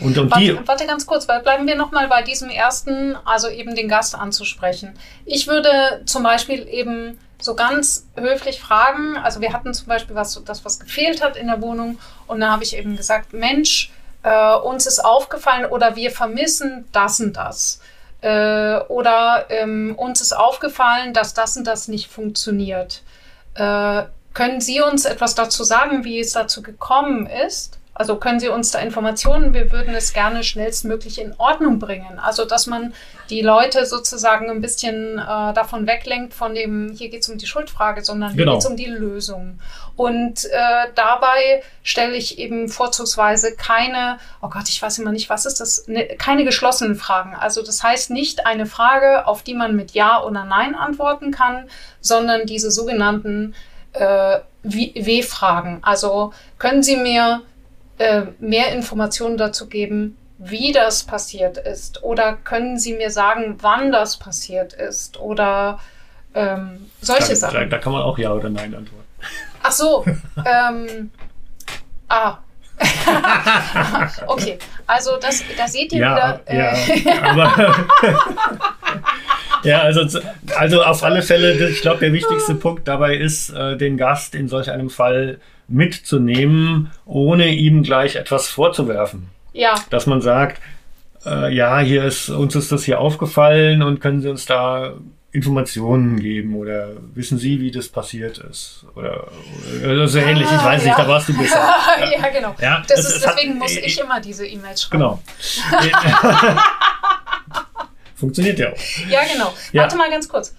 Und, die, Warte, warte ganz kurz, weil bleiben wir nochmal bei diesem ersten, also eben den Gast anzusprechen. Ich würde zum Beispiel eben so ganz höflich fragen, also wir hatten zum Beispiel was, das, was gefehlt hat in der Wohnung und da habe ich eben gesagt, Mensch, äh, uns ist aufgefallen oder wir vermissen das und das. Äh, oder ähm, uns ist aufgefallen, dass das und das nicht funktioniert. Äh, können Sie uns etwas dazu sagen, wie es dazu gekommen ist? Also können Sie uns da Informationen? Wir würden es gerne schnellstmöglich in Ordnung bringen. Also dass man die Leute sozusagen ein bisschen äh, davon weglenkt von dem, hier geht es um die Schuldfrage, sondern hier Genau. geht es um die Lösung. Und äh, dabei stelle ich eben vorzugsweise keine, oh Gott, ich weiß immer nicht, was ist das, ne, keine geschlossenen Fragen. Also das heißt nicht eine Frage, auf die man mit Ja oder Nein antworten kann, sondern diese sogenannten äh, W-Fragen. Also können Sie mir äh, mehr Informationen dazu geben, wie das passiert ist? Oder können Sie mir sagen, wann das passiert ist? Oder ähm, solche da, da, Sachen. da kann man auch Ja oder Nein antworten. Ach so. ähm, ah. okay, also das, da seht ihr Ja, wieder. Äh, ja, aber ja, also, also auf alle Fälle, ich glaube, der wichtigste Punkt dabei ist, äh, den Gast in solch einem Fall mitzunehmen, ohne ihm gleich etwas vorzuwerfen. ja, Dass man sagt, äh, ja, hier ist, uns ist das hier aufgefallen und können Sie uns da Informationen geben oder wissen Sie, wie das passiert ist? Oder, oder so ähnlich, ich weiß nicht, Ah, ja. da warst du besser. ja, genau. Ja, Das es- ist, es hat- deswegen muss äh, ich immer diese E-Mails schreiben. Genau. Funktioniert ja auch. Ja, genau. Ja. Warte mal ganz kurz.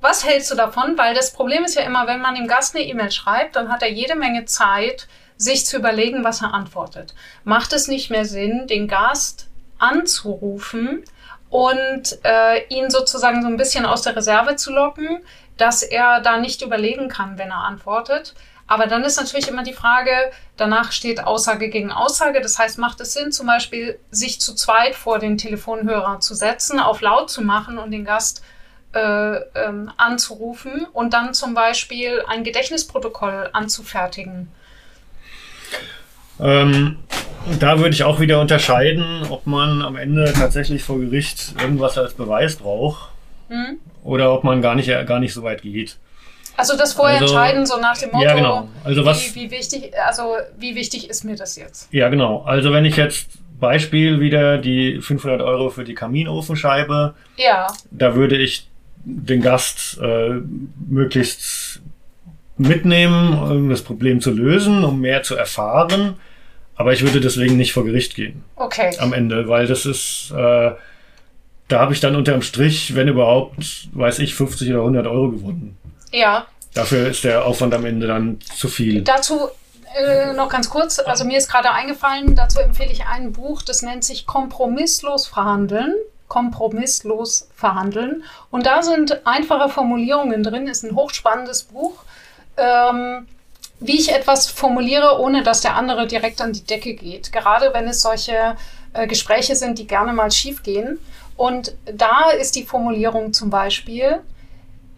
Was hältst du davon? Weil das Problem ist ja immer, wenn man dem Gast eine E-Mail schreibt, dann hat er jede Menge Zeit, sich zu überlegen, was er antwortet. Macht es nicht mehr Sinn, den Gast anzurufen und äh, ihn sozusagen so ein bisschen aus der Reserve zu locken, dass er da nicht überlegen kann, wenn er antwortet? Aber dann ist natürlich immer die Frage, danach steht Aussage gegen Aussage. Das heißt, macht es Sinn, zum Beispiel sich zu zweit vor den Telefonhörer zu setzen, auf laut zu machen und den Gast äh, ähm, anzurufen und dann zum Beispiel ein Gedächtnisprotokoll anzufertigen. Ähm, da würde ich auch wieder unterscheiden, ob man am Ende tatsächlich vor Gericht irgendwas als Beweis braucht Hm? oder ob man gar nicht, gar nicht so weit geht. Also das vorher Also- entscheiden, so nach dem Motto, Ja, genau. Also was, wie, wie wichtig, also wie wichtig ist mir das jetzt? ja, genau. Also wenn ich jetzt Beispiel wieder die 500 Euro für die Kaminofenscheibe, Ja, da würde ich den Gast äh, möglichst mitnehmen, um das Problem zu lösen, um mehr zu erfahren. Aber ich würde deswegen nicht vor Gericht gehen. okay. am Ende, weil das ist, äh, da habe ich dann unterm Strich, wenn überhaupt, weiß ich, 50 oder 100 Euro gewonnen. Ja, Dafür ist der Aufwand am Ende dann zu viel. Dazu äh, noch ganz kurz, also mir ist gerade eingefallen, dazu empfehle ich ein Buch, das nennt sich Kompromisslos verhandeln. Kompromisslos verhandeln. Und da sind einfache Formulierungen drin, ist ein hochspannendes Buch. Ähm, wie ich etwas formuliere, ohne dass der andere direkt an die Decke geht. Gerade wenn es solche äh, Gespräche sind, die gerne mal schief gehen. Und da ist die Formulierung zum Beispiel,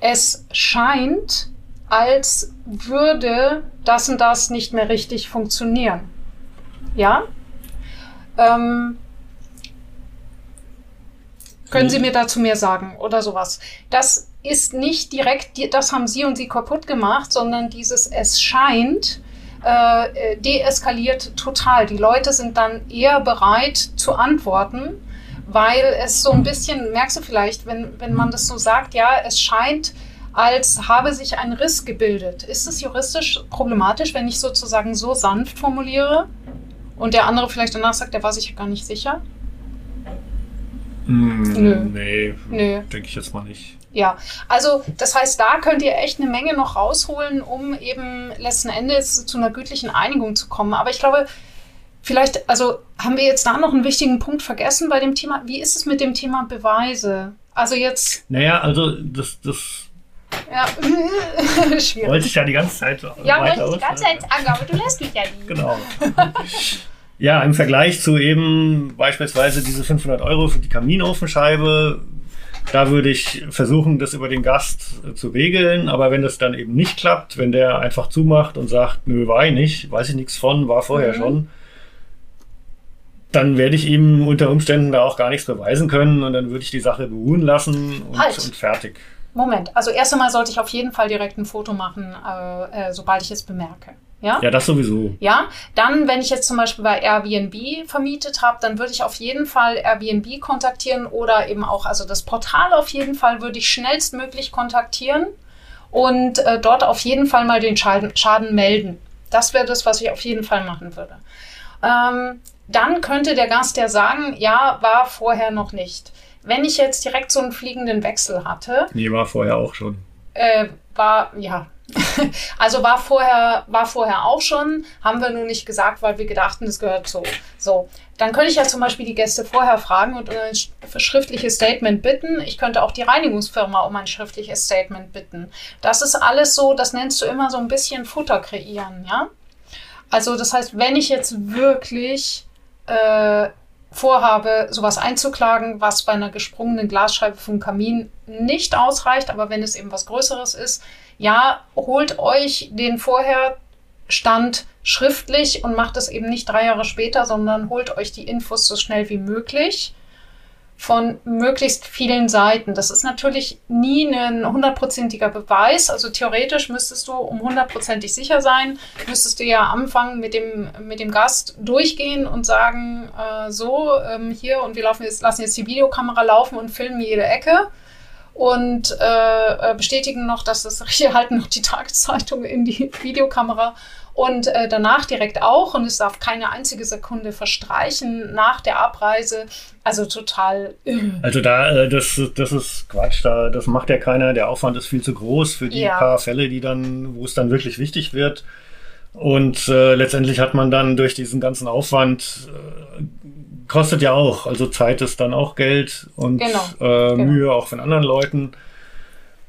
es scheint, als würde das und das nicht mehr richtig funktionieren. Ja? Ähm, können Sie mir dazu mehr sagen oder sowas? Das ist nicht direkt, das haben Sie und Sie kaputt gemacht, sondern dieses es scheint äh, deeskaliert total. Die Leute sind dann eher bereit zu antworten, weil es so ein bisschen, merkst du vielleicht, wenn, wenn man das so sagt, ja, es scheint, als habe sich ein Riss gebildet. Ist es juristisch problematisch, wenn ich sozusagen so sanft formuliere und der andere vielleicht danach sagt, der war sich gar nicht sicher? Mm, Nö. Nee, Nö. denke ich jetzt mal nicht. Ja, also das heißt, da könnt ihr echt eine Menge noch rausholen, um eben letzten Endes zu einer gütlichen Einigung zu kommen. Aber ich glaube, vielleicht, also haben wir jetzt da noch einen wichtigen Punkt vergessen bei dem Thema. Wie ist es mit dem Thema Beweise? Also jetzt. Naja, also das, das ja, schwierig. Wollte ich ja die ganze Zeit. Ja, wollte ich die ganze Zeit sagen, aber du lässt mich ja nie. Genau. Ja, im Vergleich zu eben beispielsweise diese 500 Euro für die Kaminofenscheibe, da würde ich versuchen, das über den Gast äh, zu regeln. Aber wenn das dann eben nicht klappt, wenn der einfach zumacht und sagt, nö, war ich nicht, weiß ich nichts von, war vorher mhm. schon, dann werde ich ihm unter Umständen da auch gar nichts beweisen können und dann würde ich die Sache beruhen lassen und, halt. und fertig. Moment, also erst einmal sollte ich auf jeden Fall direkt ein Foto machen, äh, äh, sobald ich es bemerke. Ja? ja, das sowieso. Ja, dann, wenn ich jetzt zum Beispiel bei Airbnb vermietet habe, dann würde ich auf jeden Fall Airbnb kontaktieren oder eben auch, also das Portal auf jeden Fall würde ich schnellstmöglich kontaktieren und äh, dort auf jeden Fall mal den Schaden, Schaden melden. Das wäre das, was ich auf jeden Fall machen würde. Ähm, dann könnte der Gast ja sagen, ja, war vorher noch nicht. Wenn ich jetzt direkt so einen fliegenden Wechsel hatte. Nee, war vorher auch schon. Äh, war, ja, also war vorher, war vorher auch schon, haben wir nur nicht gesagt, weil wir gedachten, das gehört so. So, dann könnte ich ja zum Beispiel die Gäste vorher fragen und um ein schriftliches Statement bitten. Ich könnte auch die Reinigungsfirma um ein schriftliches Statement bitten. Das ist alles so, das nennst du immer so ein bisschen Futter kreieren, ja? Also das heißt, wenn ich jetzt wirklich äh, vorhabe, sowas einzuklagen, was bei einer gesprungenen Glasscheibe vom Kamin nicht ausreicht, aber wenn es eben was Größeres ist, ja, holt euch den Vorherstand schriftlich und macht es eben nicht drei Jahre später, sondern holt euch die Infos so schnell wie möglich von möglichst vielen Seiten. Das ist natürlich nie ein hundertprozentiger Beweis. Also theoretisch müsstest du, um hundertprozentig sicher sein, müsstest du ja anfangen mit dem, mit dem Gast durchgehen und sagen, äh, so, ähm, hier und wir laufen jetzt, lassen jetzt die Videokamera laufen und filmen jede Ecke und äh, äh, bestätigen noch, dass das hier halten noch die Tageszeitung in die Videokamera und äh, danach direkt auch und es darf keine einzige Sekunde verstreichen nach der Abreise. Also total irre. Also da, äh, das, das ist Quatsch, da, das macht ja keiner. Der Aufwand ist viel zu groß für die ja. paar Fälle, die dann, wo es dann wirklich wichtig wird. Und äh, letztendlich hat man dann durch diesen ganzen Aufwand äh, kostet ja auch. Also Zeit ist dann auch Geld und genau. Äh, genau. Mühe auch von anderen Leuten.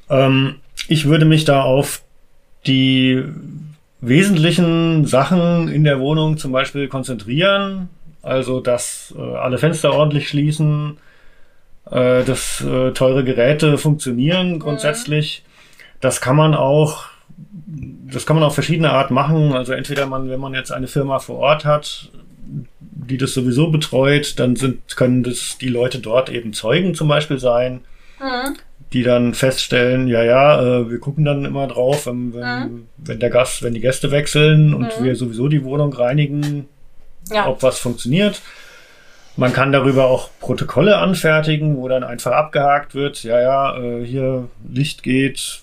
Ähm, ich würde mich da auf die wesentlichen Sachen in der Wohnung zum Beispiel konzentrieren. Also, dass äh, alle Fenster ordentlich schließen, äh, dass äh, teure Geräte funktionieren mhm. grundsätzlich. Mhm. Das kann man auch, das kann man auf verschiedene Art machen. Also entweder man, wenn man jetzt eine Firma vor Ort hat, die das sowieso betreut, dann sind, können das die Leute dort eben Zeugen zum Beispiel sein, mhm. Die dann feststellen, ja, ja, äh, wir gucken dann immer drauf, wenn, wenn, mhm. wenn, der Gast, wenn die Gäste wechseln und mhm. wir sowieso die Wohnung reinigen, ja. ob was funktioniert. Man kann darüber auch Protokolle anfertigen, wo dann einfach abgehakt wird, ja, ja, äh, hier Licht geht,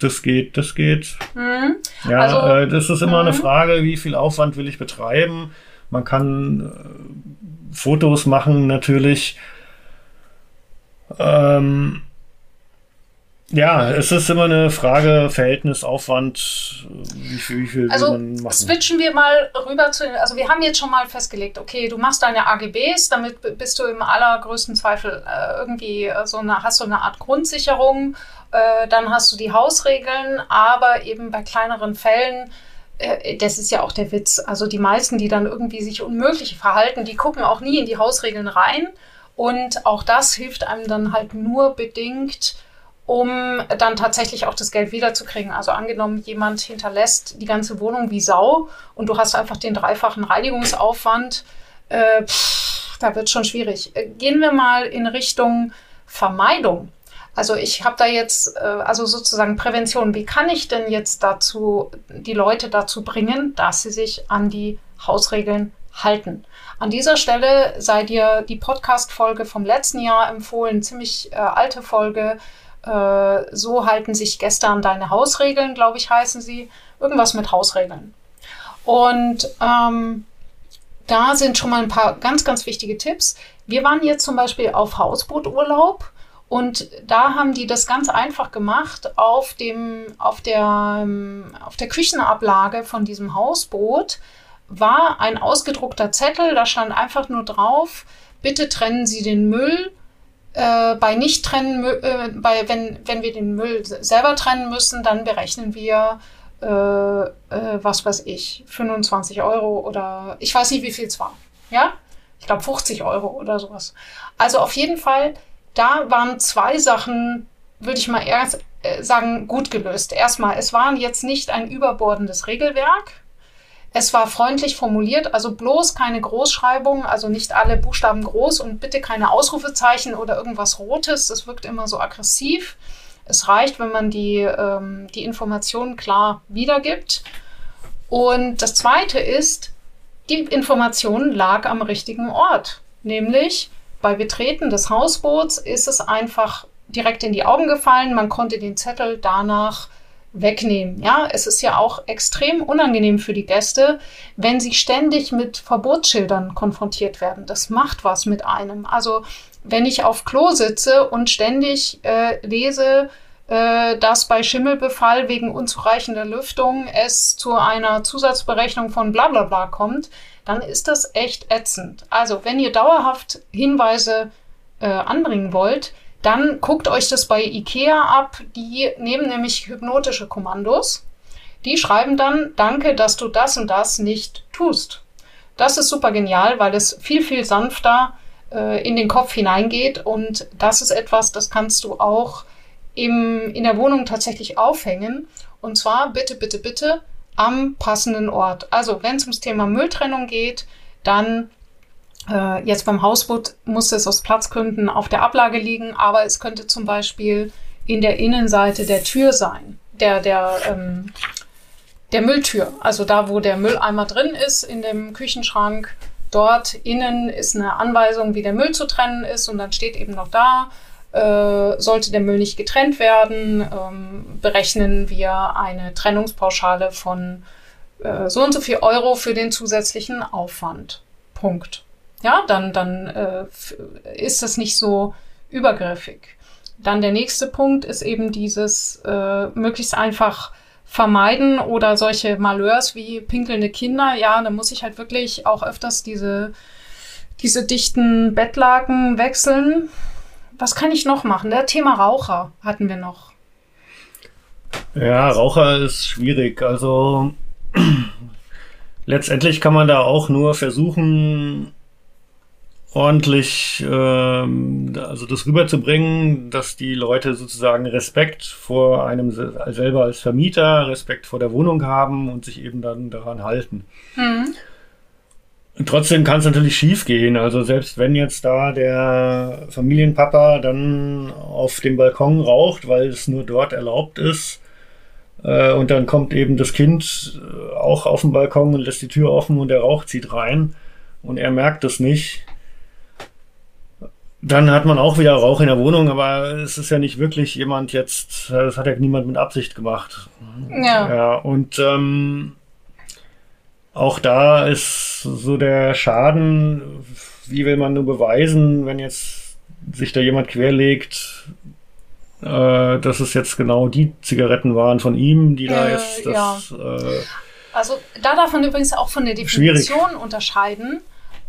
das geht, das geht. Mhm. Ja, also, äh, das ist immer eine mhm. Frage, wie viel Aufwand will ich betreiben. Man kann äh, Fotos machen natürlich. Ähm, ja, es ist immer eine Frage Verhältnis, Aufwand, wie viel, wie viel also, will man machen. Switchen wir mal rüber zu, also wir haben jetzt schon mal festgelegt, okay, du machst deine AGBs, damit bist du im allergrößten Zweifel äh, irgendwie so eine, hast du eine Art Grundsicherung, äh, dann hast du die Hausregeln, aber eben bei kleineren Fällen äh, das ist ja auch der Witz. Also die meisten, die dann irgendwie sich unmöglich verhalten, die gucken auch nie in die Hausregeln rein. Und auch das hilft einem dann halt nur bedingt, um dann tatsächlich auch das Geld wiederzukriegen. Also angenommen, jemand hinterlässt die ganze Wohnung wie Sau und du hast einfach den dreifachen Reinigungsaufwand, äh, pff, da wird schon schwierig. Äh, gehen wir mal in Richtung Vermeidung. Also ich habe da jetzt, äh, also sozusagen Prävention. Wie kann ich denn jetzt dazu, die Leute dazu bringen, dass sie sich an die Hausregeln halten? An dieser Stelle sei dir die Podcast-Folge vom letzten Jahr empfohlen, ziemlich äh, alte Folge. Äh, so halten sich Gäste an deine Hausregeln, glaube ich, heißen sie. Irgendwas mit Hausregeln. Und ähm, da sind schon mal ein paar ganz, ganz wichtige Tipps. Wir waren jetzt zum Beispiel auf Hausbooturlaub und da haben die das ganz einfach gemacht. Auf, dem, auf, der, ähm, auf der Küchenablage von diesem Hausboot war ein ausgedruckter Zettel, da stand einfach nur drauf, bitte trennen Sie den Müll. Äh, bei nicht trennen, äh, bei, wenn, wenn wir den Müll selber trennen müssen, dann berechnen wir, äh, äh was weiß ich, 25 Euro oder ich weiß nicht, wie viel es war. Ja? Ich glaube 50 Euro oder sowas. Also auf jeden Fall, da waren zwei Sachen, würde ich mal erst äh, sagen, gut gelöst. Erstmal, es war jetzt nicht ein überbordendes Regelwerk es war freundlich formuliert, also bloß keine Großschreibung, also nicht alle Buchstaben groß und bitte keine Ausrufezeichen oder irgendwas Rotes. Das wirkt immer so aggressiv. Es reicht, wenn man die, ähm, die Informationen klar wiedergibt. Und das Zweite ist, die Information lag am richtigen Ort. Nämlich bei Betreten des Hausboots ist es einfach direkt in die Augen gefallen. Man konnte den Zettel danach wegnehmen. Ja, es ist ja auch extrem unangenehm für die Gäste, wenn sie ständig mit Verbotsschildern konfrontiert werden. Das macht was mit einem. Also wenn ich auf Klo sitze und ständig äh, lese, äh, dass bei Schimmelbefall wegen unzureichender Lüftung es zu einer Zusatzberechnung von bla bla bla kommt, dann ist das echt ätzend. Also wenn ihr dauerhaft Hinweise äh, anbringen wollt, dann guckt euch das bei IKEA ab. Die nehmen nämlich hypnotische Kommandos. Die schreiben dann, danke, dass du das und das nicht tust. Das ist super genial, weil es viel, viel sanfter äh, in den Kopf hineingeht. Und das ist etwas, das kannst du auch im, in der Wohnung tatsächlich aufhängen. Und zwar bitte, bitte, bitte am passenden Ort. Also wenn es ums Thema Mülltrennung geht, dann äh, jetzt beim Hausboot muss es aus Platzgründen auf der Ablage liegen, aber es könnte zum Beispiel in der Innenseite der Tür sein, der, der, ähm, der Mülltür. Also da, wo der Mülleimer drin ist, in dem Küchenschrank, dort innen ist eine Anweisung, wie der Müll zu trennen ist und dann steht eben noch da, äh, sollte der Müll nicht getrennt werden, ähm, berechnen wir eine Trennungspauschale von äh, so und so viel Euro für den zusätzlichen Aufwand. Punkt ja, dann, dann äh, ist das nicht so übergriffig. Dann der nächste Punkt ist eben dieses äh, möglichst einfach vermeiden oder solche Malheurs wie pinkelnde Kinder. Ja, da muss ich halt wirklich auch öfters diese, diese dichten Bettlaken wechseln. Was kann ich noch machen? Der Thema Raucher hatten wir noch. Ja, Raucher ist schwierig. Also letztendlich kann man da auch nur versuchen, ordentlich ähm, also das rüberzubringen, dass die Leute sozusagen Respekt vor einem selber als Vermieter, Respekt vor der Wohnung haben und sich eben dann daran halten. Mhm. Trotzdem kann es natürlich schief gehen. Also selbst wenn jetzt da der Familienpapa dann auf dem Balkon raucht, weil es nur dort erlaubt ist, äh, und dann kommt eben das Kind äh, auch auf den Balkon und lässt die Tür offen und der Rauch zieht rein und er merkt es nicht, dann hat man auch wieder Rauch in der Wohnung, aber es ist ja nicht wirklich jemand jetzt, das hat ja niemand mit Absicht gemacht. Ja. Ja, und ähm, auch da ist so der Schaden, wie will man nur beweisen, wenn jetzt sich da jemand querlegt, äh, dass es jetzt genau die Zigaretten waren von ihm, die da äh, jetzt das. Ja. Äh, also da darf man übrigens auch von der Definition schwierig. unterscheiden.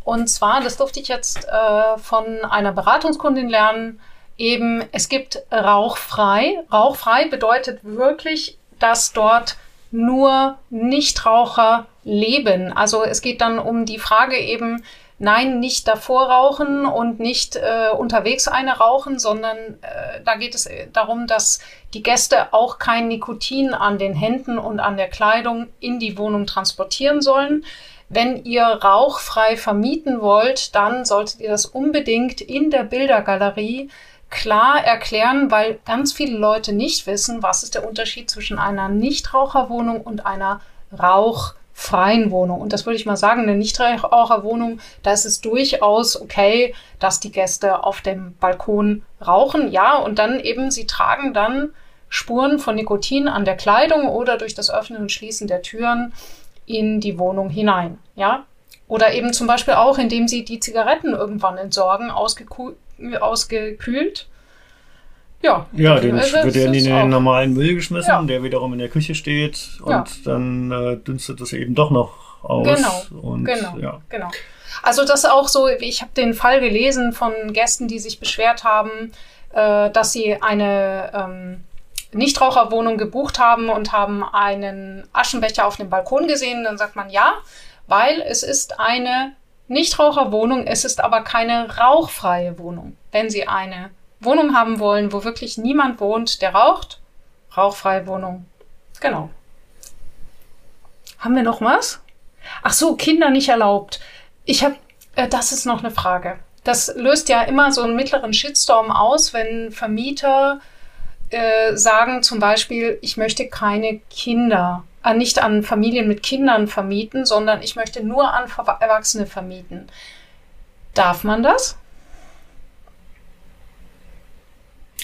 Und zwar, das durfte ich jetzt äh, von einer Beratungskundin lernen, eben, es gibt rauchfrei. Rauchfrei bedeutet wirklich, dass dort nur Nichtraucher leben. Also es geht dann um die Frage eben, nein, nicht davor rauchen und nicht äh, unterwegs eine rauchen, sondern äh, da geht es äh, darum, dass die Gäste auch kein Nikotin an den Händen und an der Kleidung in die Wohnung transportieren sollen. Wenn ihr rauchfrei vermieten wollt, dann solltet ihr das unbedingt in der Bildergalerie klar erklären, weil ganz viele Leute nicht wissen, was ist der Unterschied zwischen einer Nichtraucherwohnung und einer Rauch freien Wohnung. Und das würde ich mal sagen, eine Nichtraucherwohnung, da ist es durchaus okay, dass die Gäste auf dem Balkon rauchen. Ja, und dann eben, sie tragen dann Spuren von Nikotin an der Kleidung oder durch das Öffnen und Schließen der Türen in die Wohnung hinein. Ja, oder eben zum Beispiel auch, indem sie die Zigaretten irgendwann entsorgen, ausgekühlt ja, ja den wird er in den normalen Müll geschmissen, ja. der wiederum in der Küche steht und ja. dann äh, dünstet es eben doch noch aus. Genau, und, genau, ja. genau. Also das auch so, ich habe den Fall gelesen von Gästen, die sich beschwert haben, äh, dass sie eine ähm, Nichtraucherwohnung gebucht haben und haben einen Aschenbecher auf dem Balkon gesehen. Dann sagt man ja, weil es ist eine Nichtraucherwohnung, es ist aber keine rauchfreie Wohnung. Wenn Sie eine Wohnung haben wollen, wo wirklich niemand wohnt, der raucht, rauchfreie Wohnung. Genau. Haben wir noch was? Ach so, Kinder nicht erlaubt. Ich habe, äh, das ist noch eine Frage. Das löst ja immer so einen mittleren Shitstorm aus, wenn Vermieter äh, sagen zum Beispiel, ich möchte keine Kinder, äh, nicht an Familien mit Kindern vermieten, sondern ich möchte nur an Erwachsene vermieten. Darf man das?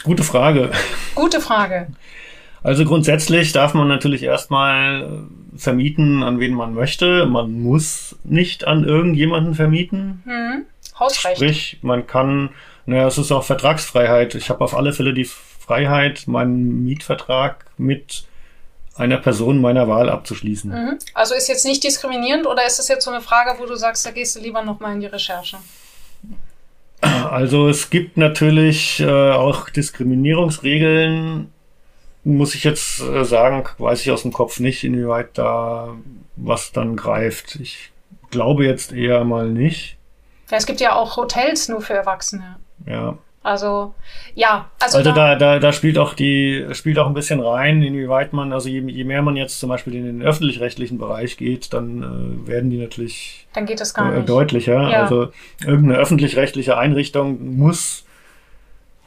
Gute Frage. Gute Frage. Also grundsätzlich darf man natürlich erstmal äh, vermieten, an wen man möchte. Man muss nicht an irgendjemanden vermieten. Hm. Hausrecht. Sprich, man kann, naja, es ist auch Vertragsfreiheit. Ich habe auf alle Fälle die Freiheit, meinen Mietvertrag mit einer Person meiner Wahl abzuschließen. Mhm. Also ist jetzt nicht diskriminierend oder ist das jetzt so eine Frage, wo du sagst, da gehst du lieber nochmal in die Recherche? Also es gibt natürlich äh, auch Diskriminierungsregeln, muss ich jetzt äh, sagen, weiß ich aus dem Kopf nicht, inwieweit da was dann greift. Ich glaube jetzt eher mal nicht. Ja, es gibt ja auch Hotels nur für Erwachsene. Ja. Also ja, also, also da, da, da spielt auch die spielt auch ein bisschen rein, inwieweit man, also je, je mehr man jetzt zum Beispiel in den öffentlich-rechtlichen Bereich geht, dann äh, werden die natürlich dann geht das gar äh, deutlicher. Ja. Also irgendeine öffentlich-rechtliche Einrichtung muss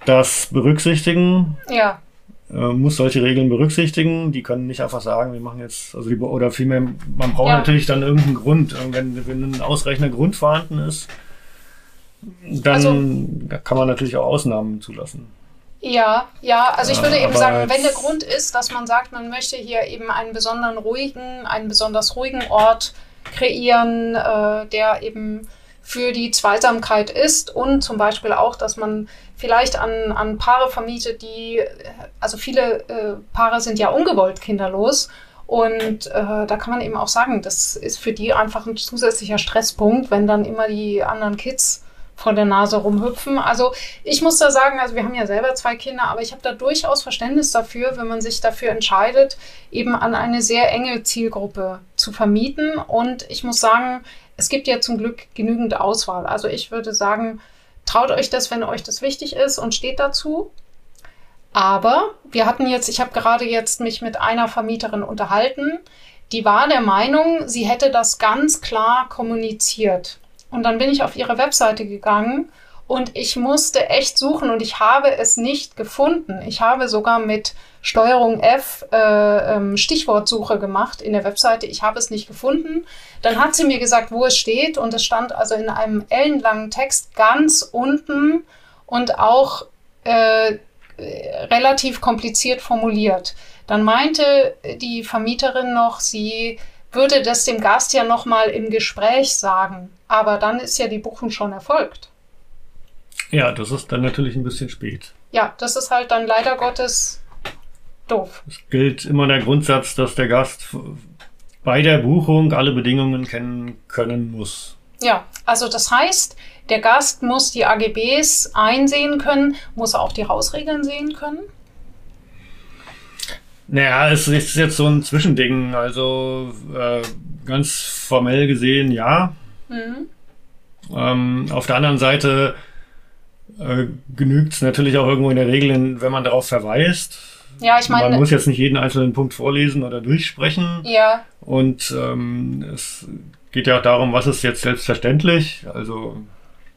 das berücksichtigen. Ja. Äh, muss solche Regeln berücksichtigen. Die können nicht einfach sagen, wir machen jetzt, also die, oder vielmehr, man braucht ja. natürlich dann irgendeinen Grund, wenn, wenn ein ausreichender Grund vorhanden ist dann also, kann man natürlich auch Ausnahmen zulassen. Ja, ja, also ich würde eben sagen, wenn der Grund ist, dass man sagt, man möchte hier eben einen besonderen ruhigen, einen besonders ruhigen Ort kreieren, äh, der eben für die Zweisamkeit ist und zum Beispiel auch, dass man vielleicht an, an Paare vermietet, die, also viele äh, Paare sind ja ungewollt kinderlos und äh, da kann man eben auch sagen, das ist für die einfach ein zusätzlicher Stresspunkt, wenn dann immer die anderen Kids vor der Nase rumhüpfen. Also ich muss da sagen, also wir haben ja selber zwei Kinder, aber ich habe da durchaus Verständnis dafür, wenn man sich dafür entscheidet, eben an eine sehr enge Zielgruppe zu vermieten. Und ich muss sagen, es gibt ja zum Glück genügend Auswahl. Also ich würde sagen, traut euch das, wenn euch das wichtig ist und steht dazu. Aber wir hatten jetzt, ich habe gerade jetzt mich mit einer Vermieterin unterhalten, die war der Meinung, sie hätte das ganz klar kommuniziert. Und dann bin ich auf ihre Webseite gegangen und ich musste echt suchen und ich habe es nicht gefunden. Ich habe sogar mit Steuerung F äh, ähm, Stichwortsuche gemacht in der Webseite. Ich habe es nicht gefunden. Dann hat sie mir gesagt, wo es steht und es stand also in einem ellenlangen Text ganz unten und auch äh, relativ kompliziert formuliert. Dann meinte die Vermieterin noch, sie würde das dem Gast ja nochmal im Gespräch sagen. Aber dann ist ja die Buchung schon erfolgt. Ja, das ist dann natürlich ein bisschen spät. Ja, das ist halt dann leider Gottes doof. Es gilt immer der Grundsatz, dass der Gast bei der Buchung alle Bedingungen kennen können muss. Ja, also das heißt, der Gast muss die AGBs einsehen können, muss auch die Hausregeln sehen können. Naja, es ist jetzt so ein Zwischending. Also äh, ganz formell gesehen ja. Mhm. Ähm, auf der anderen Seite äh, genügt es natürlich auch irgendwo in der Regel, wenn man darauf verweist. Ja, ich meine. Man muss jetzt nicht jeden einzelnen Punkt vorlesen oder durchsprechen. Ja. Und ähm, es geht ja auch darum, was ist jetzt selbstverständlich. Also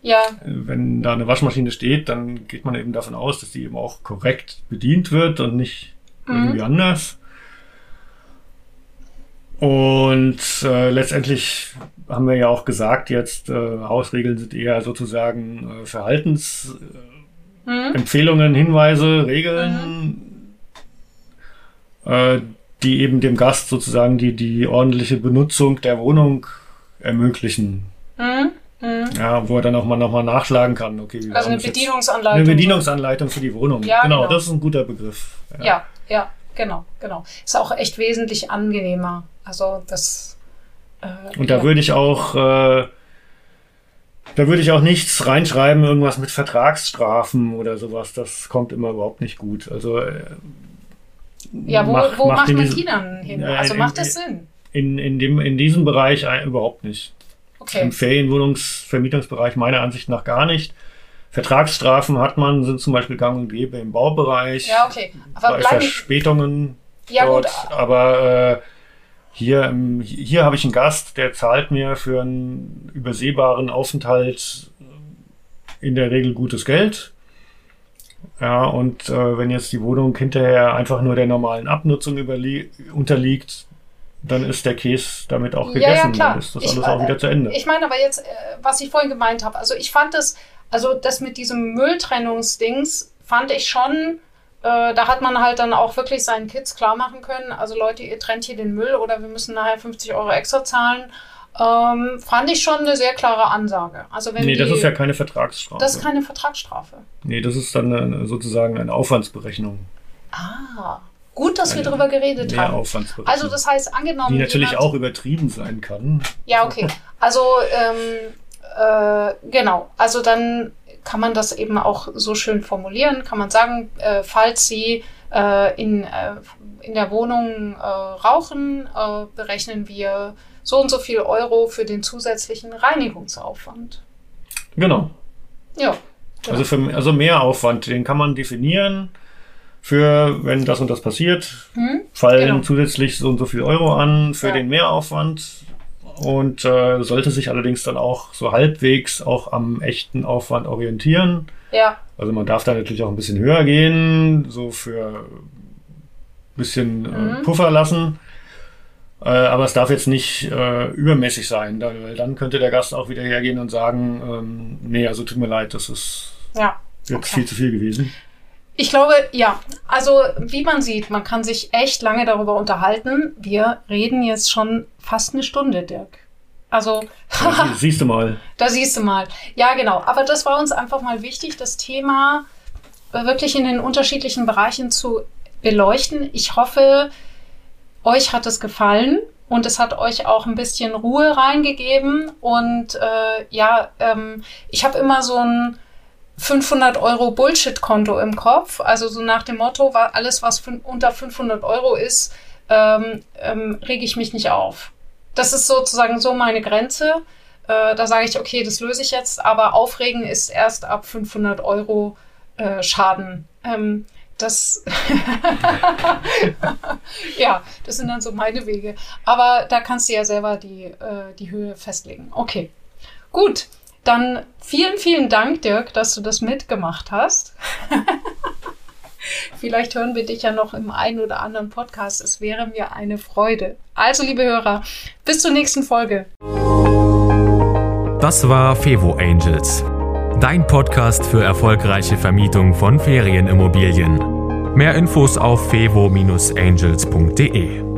ja. wenn da eine Waschmaschine steht, dann geht man eben davon aus, dass die eben auch korrekt bedient wird und nicht mhm. irgendwie anders. Und äh, letztendlich haben wir ja auch gesagt, jetzt äh, Hausregeln sind eher sozusagen äh, Verhaltensempfehlungen, mhm. Hinweise, Regeln, mhm. äh, die eben dem Gast sozusagen die, die ordentliche Benutzung der Wohnung ermöglichen. Mhm. Mhm. Ja, wo er dann auch mal nochmal nachschlagen kann. Okay, also eine Bedienungsanleitung. Eine Bedienungsanleitung für die Wohnung. Ja, genau, genau, das ist ein guter Begriff. Ja. ja, ja, genau, genau. Ist auch echt wesentlich angenehmer. Also das. Äh, Und da ja. würde ich auch. Äh, da würde ich auch nichts reinschreiben, irgendwas mit Vertragsstrafen oder sowas. Das kommt immer überhaupt nicht gut. Also äh, ja, wo, mach, wo macht man die dann hin? Also macht das Sinn? In, in, dem, in diesem Bereich überhaupt nicht. Okay. Im Ferienwohnungsvermietungsbereich meiner Ansicht nach gar nicht. Vertragsstrafen hat man, sind zum Beispiel gang und gäbe im Baubereich. Ja, okay. Aber bei Verspätungen ja, dort. Gut. Aber äh, hier, hier habe ich einen Gast, der zahlt mir für einen übersehbaren Aufenthalt in der Regel gutes Geld. Ja, und äh, wenn jetzt die Wohnung hinterher einfach nur der normalen Abnutzung unterliegt, dann ist der Käse damit auch gegessen. Ja, ja, klar. Dann ist das ich, alles auch wieder zu Ende. Ich meine aber jetzt, äh, was ich vorhin gemeint habe, also ich fand das, also das mit diesem Mülltrennungsdings fand ich schon, äh, da hat man halt dann auch wirklich seinen Kids klar machen können, also Leute, ihr trennt hier den Müll oder wir müssen nachher 50 Euro extra zahlen. Ähm, fand ich schon eine sehr klare Ansage. Also wenn nee, die, das ist ja keine Vertragsstrafe. Das ist keine Vertragsstrafe. Nee, das ist dann eine, sozusagen eine Aufwandsberechnung. Ah, Gut, dass wir darüber geredet haben. Also das heißt, angenommen. Die natürlich jemand, auch übertrieben sein kann. Ja, okay. Also ähm, äh, genau. Also dann kann man das eben auch so schön formulieren. Kann man sagen, äh, falls Sie äh, in, äh, in der Wohnung äh, rauchen, berechnen wir so und so viel Euro für den zusätzlichen Reinigungsaufwand. Genau. Ja. Genau. Also, für, also mehr Aufwand, den kann man definieren für, wenn das und das passiert, hm? fallen genau. zusätzlich so und so viel Euro an für ja. den Mehraufwand und äh, sollte sich allerdings dann auch so halbwegs auch am echten Aufwand orientieren. Ja. Also man darf da natürlich auch ein bisschen höher gehen, so für ein bisschen äh, mhm. Puffer lassen. Äh, aber es darf jetzt nicht äh, übermäßig sein, da, weil dann könnte der Gast auch wieder hergehen und sagen, ähm, nee, also tut mir leid, das ist ja. jetzt okay. viel zu viel gewesen. Ich glaube, ja. Also, wie man sieht, man kann sich echt lange darüber unterhalten. Wir reden jetzt schon fast eine Stunde, Dirk. Also, da siehst du mal. Da siehst du mal. Ja, genau. Aber das war uns einfach mal wichtig, das Thema wirklich in den unterschiedlichen Bereichen zu beleuchten. Ich hoffe, euch hat es gefallen und es hat euch auch ein bisschen Ruhe reingegeben. Und äh, ja, ähm, ich habe immer so ein 500 Euro Bullshit-Konto im Kopf. Also so nach dem Motto, alles, was unter 500 Euro ist, ähm, ähm, rege ich mich nicht auf. Das ist sozusagen so meine Grenze. Äh, da sage ich, okay, das löse ich jetzt, aber aufregen ist erst ab 500 Euro äh, Schaden. Ähm, das, ja, das sind dann so meine Wege. Aber da kannst du ja selber die, äh, die Höhe festlegen. Okay, gut. Dann vielen, vielen Dank, Dirk, dass du das mitgemacht hast. Vielleicht hören wir dich ja noch im einen oder anderen Podcast. Es wäre mir eine Freude. Also, liebe Hörer, bis zur nächsten Folge. Das war Fevo Angels, dein Podcast für erfolgreiche Vermietung von Ferienimmobilien. Mehr Infos auf fevo-angels.de.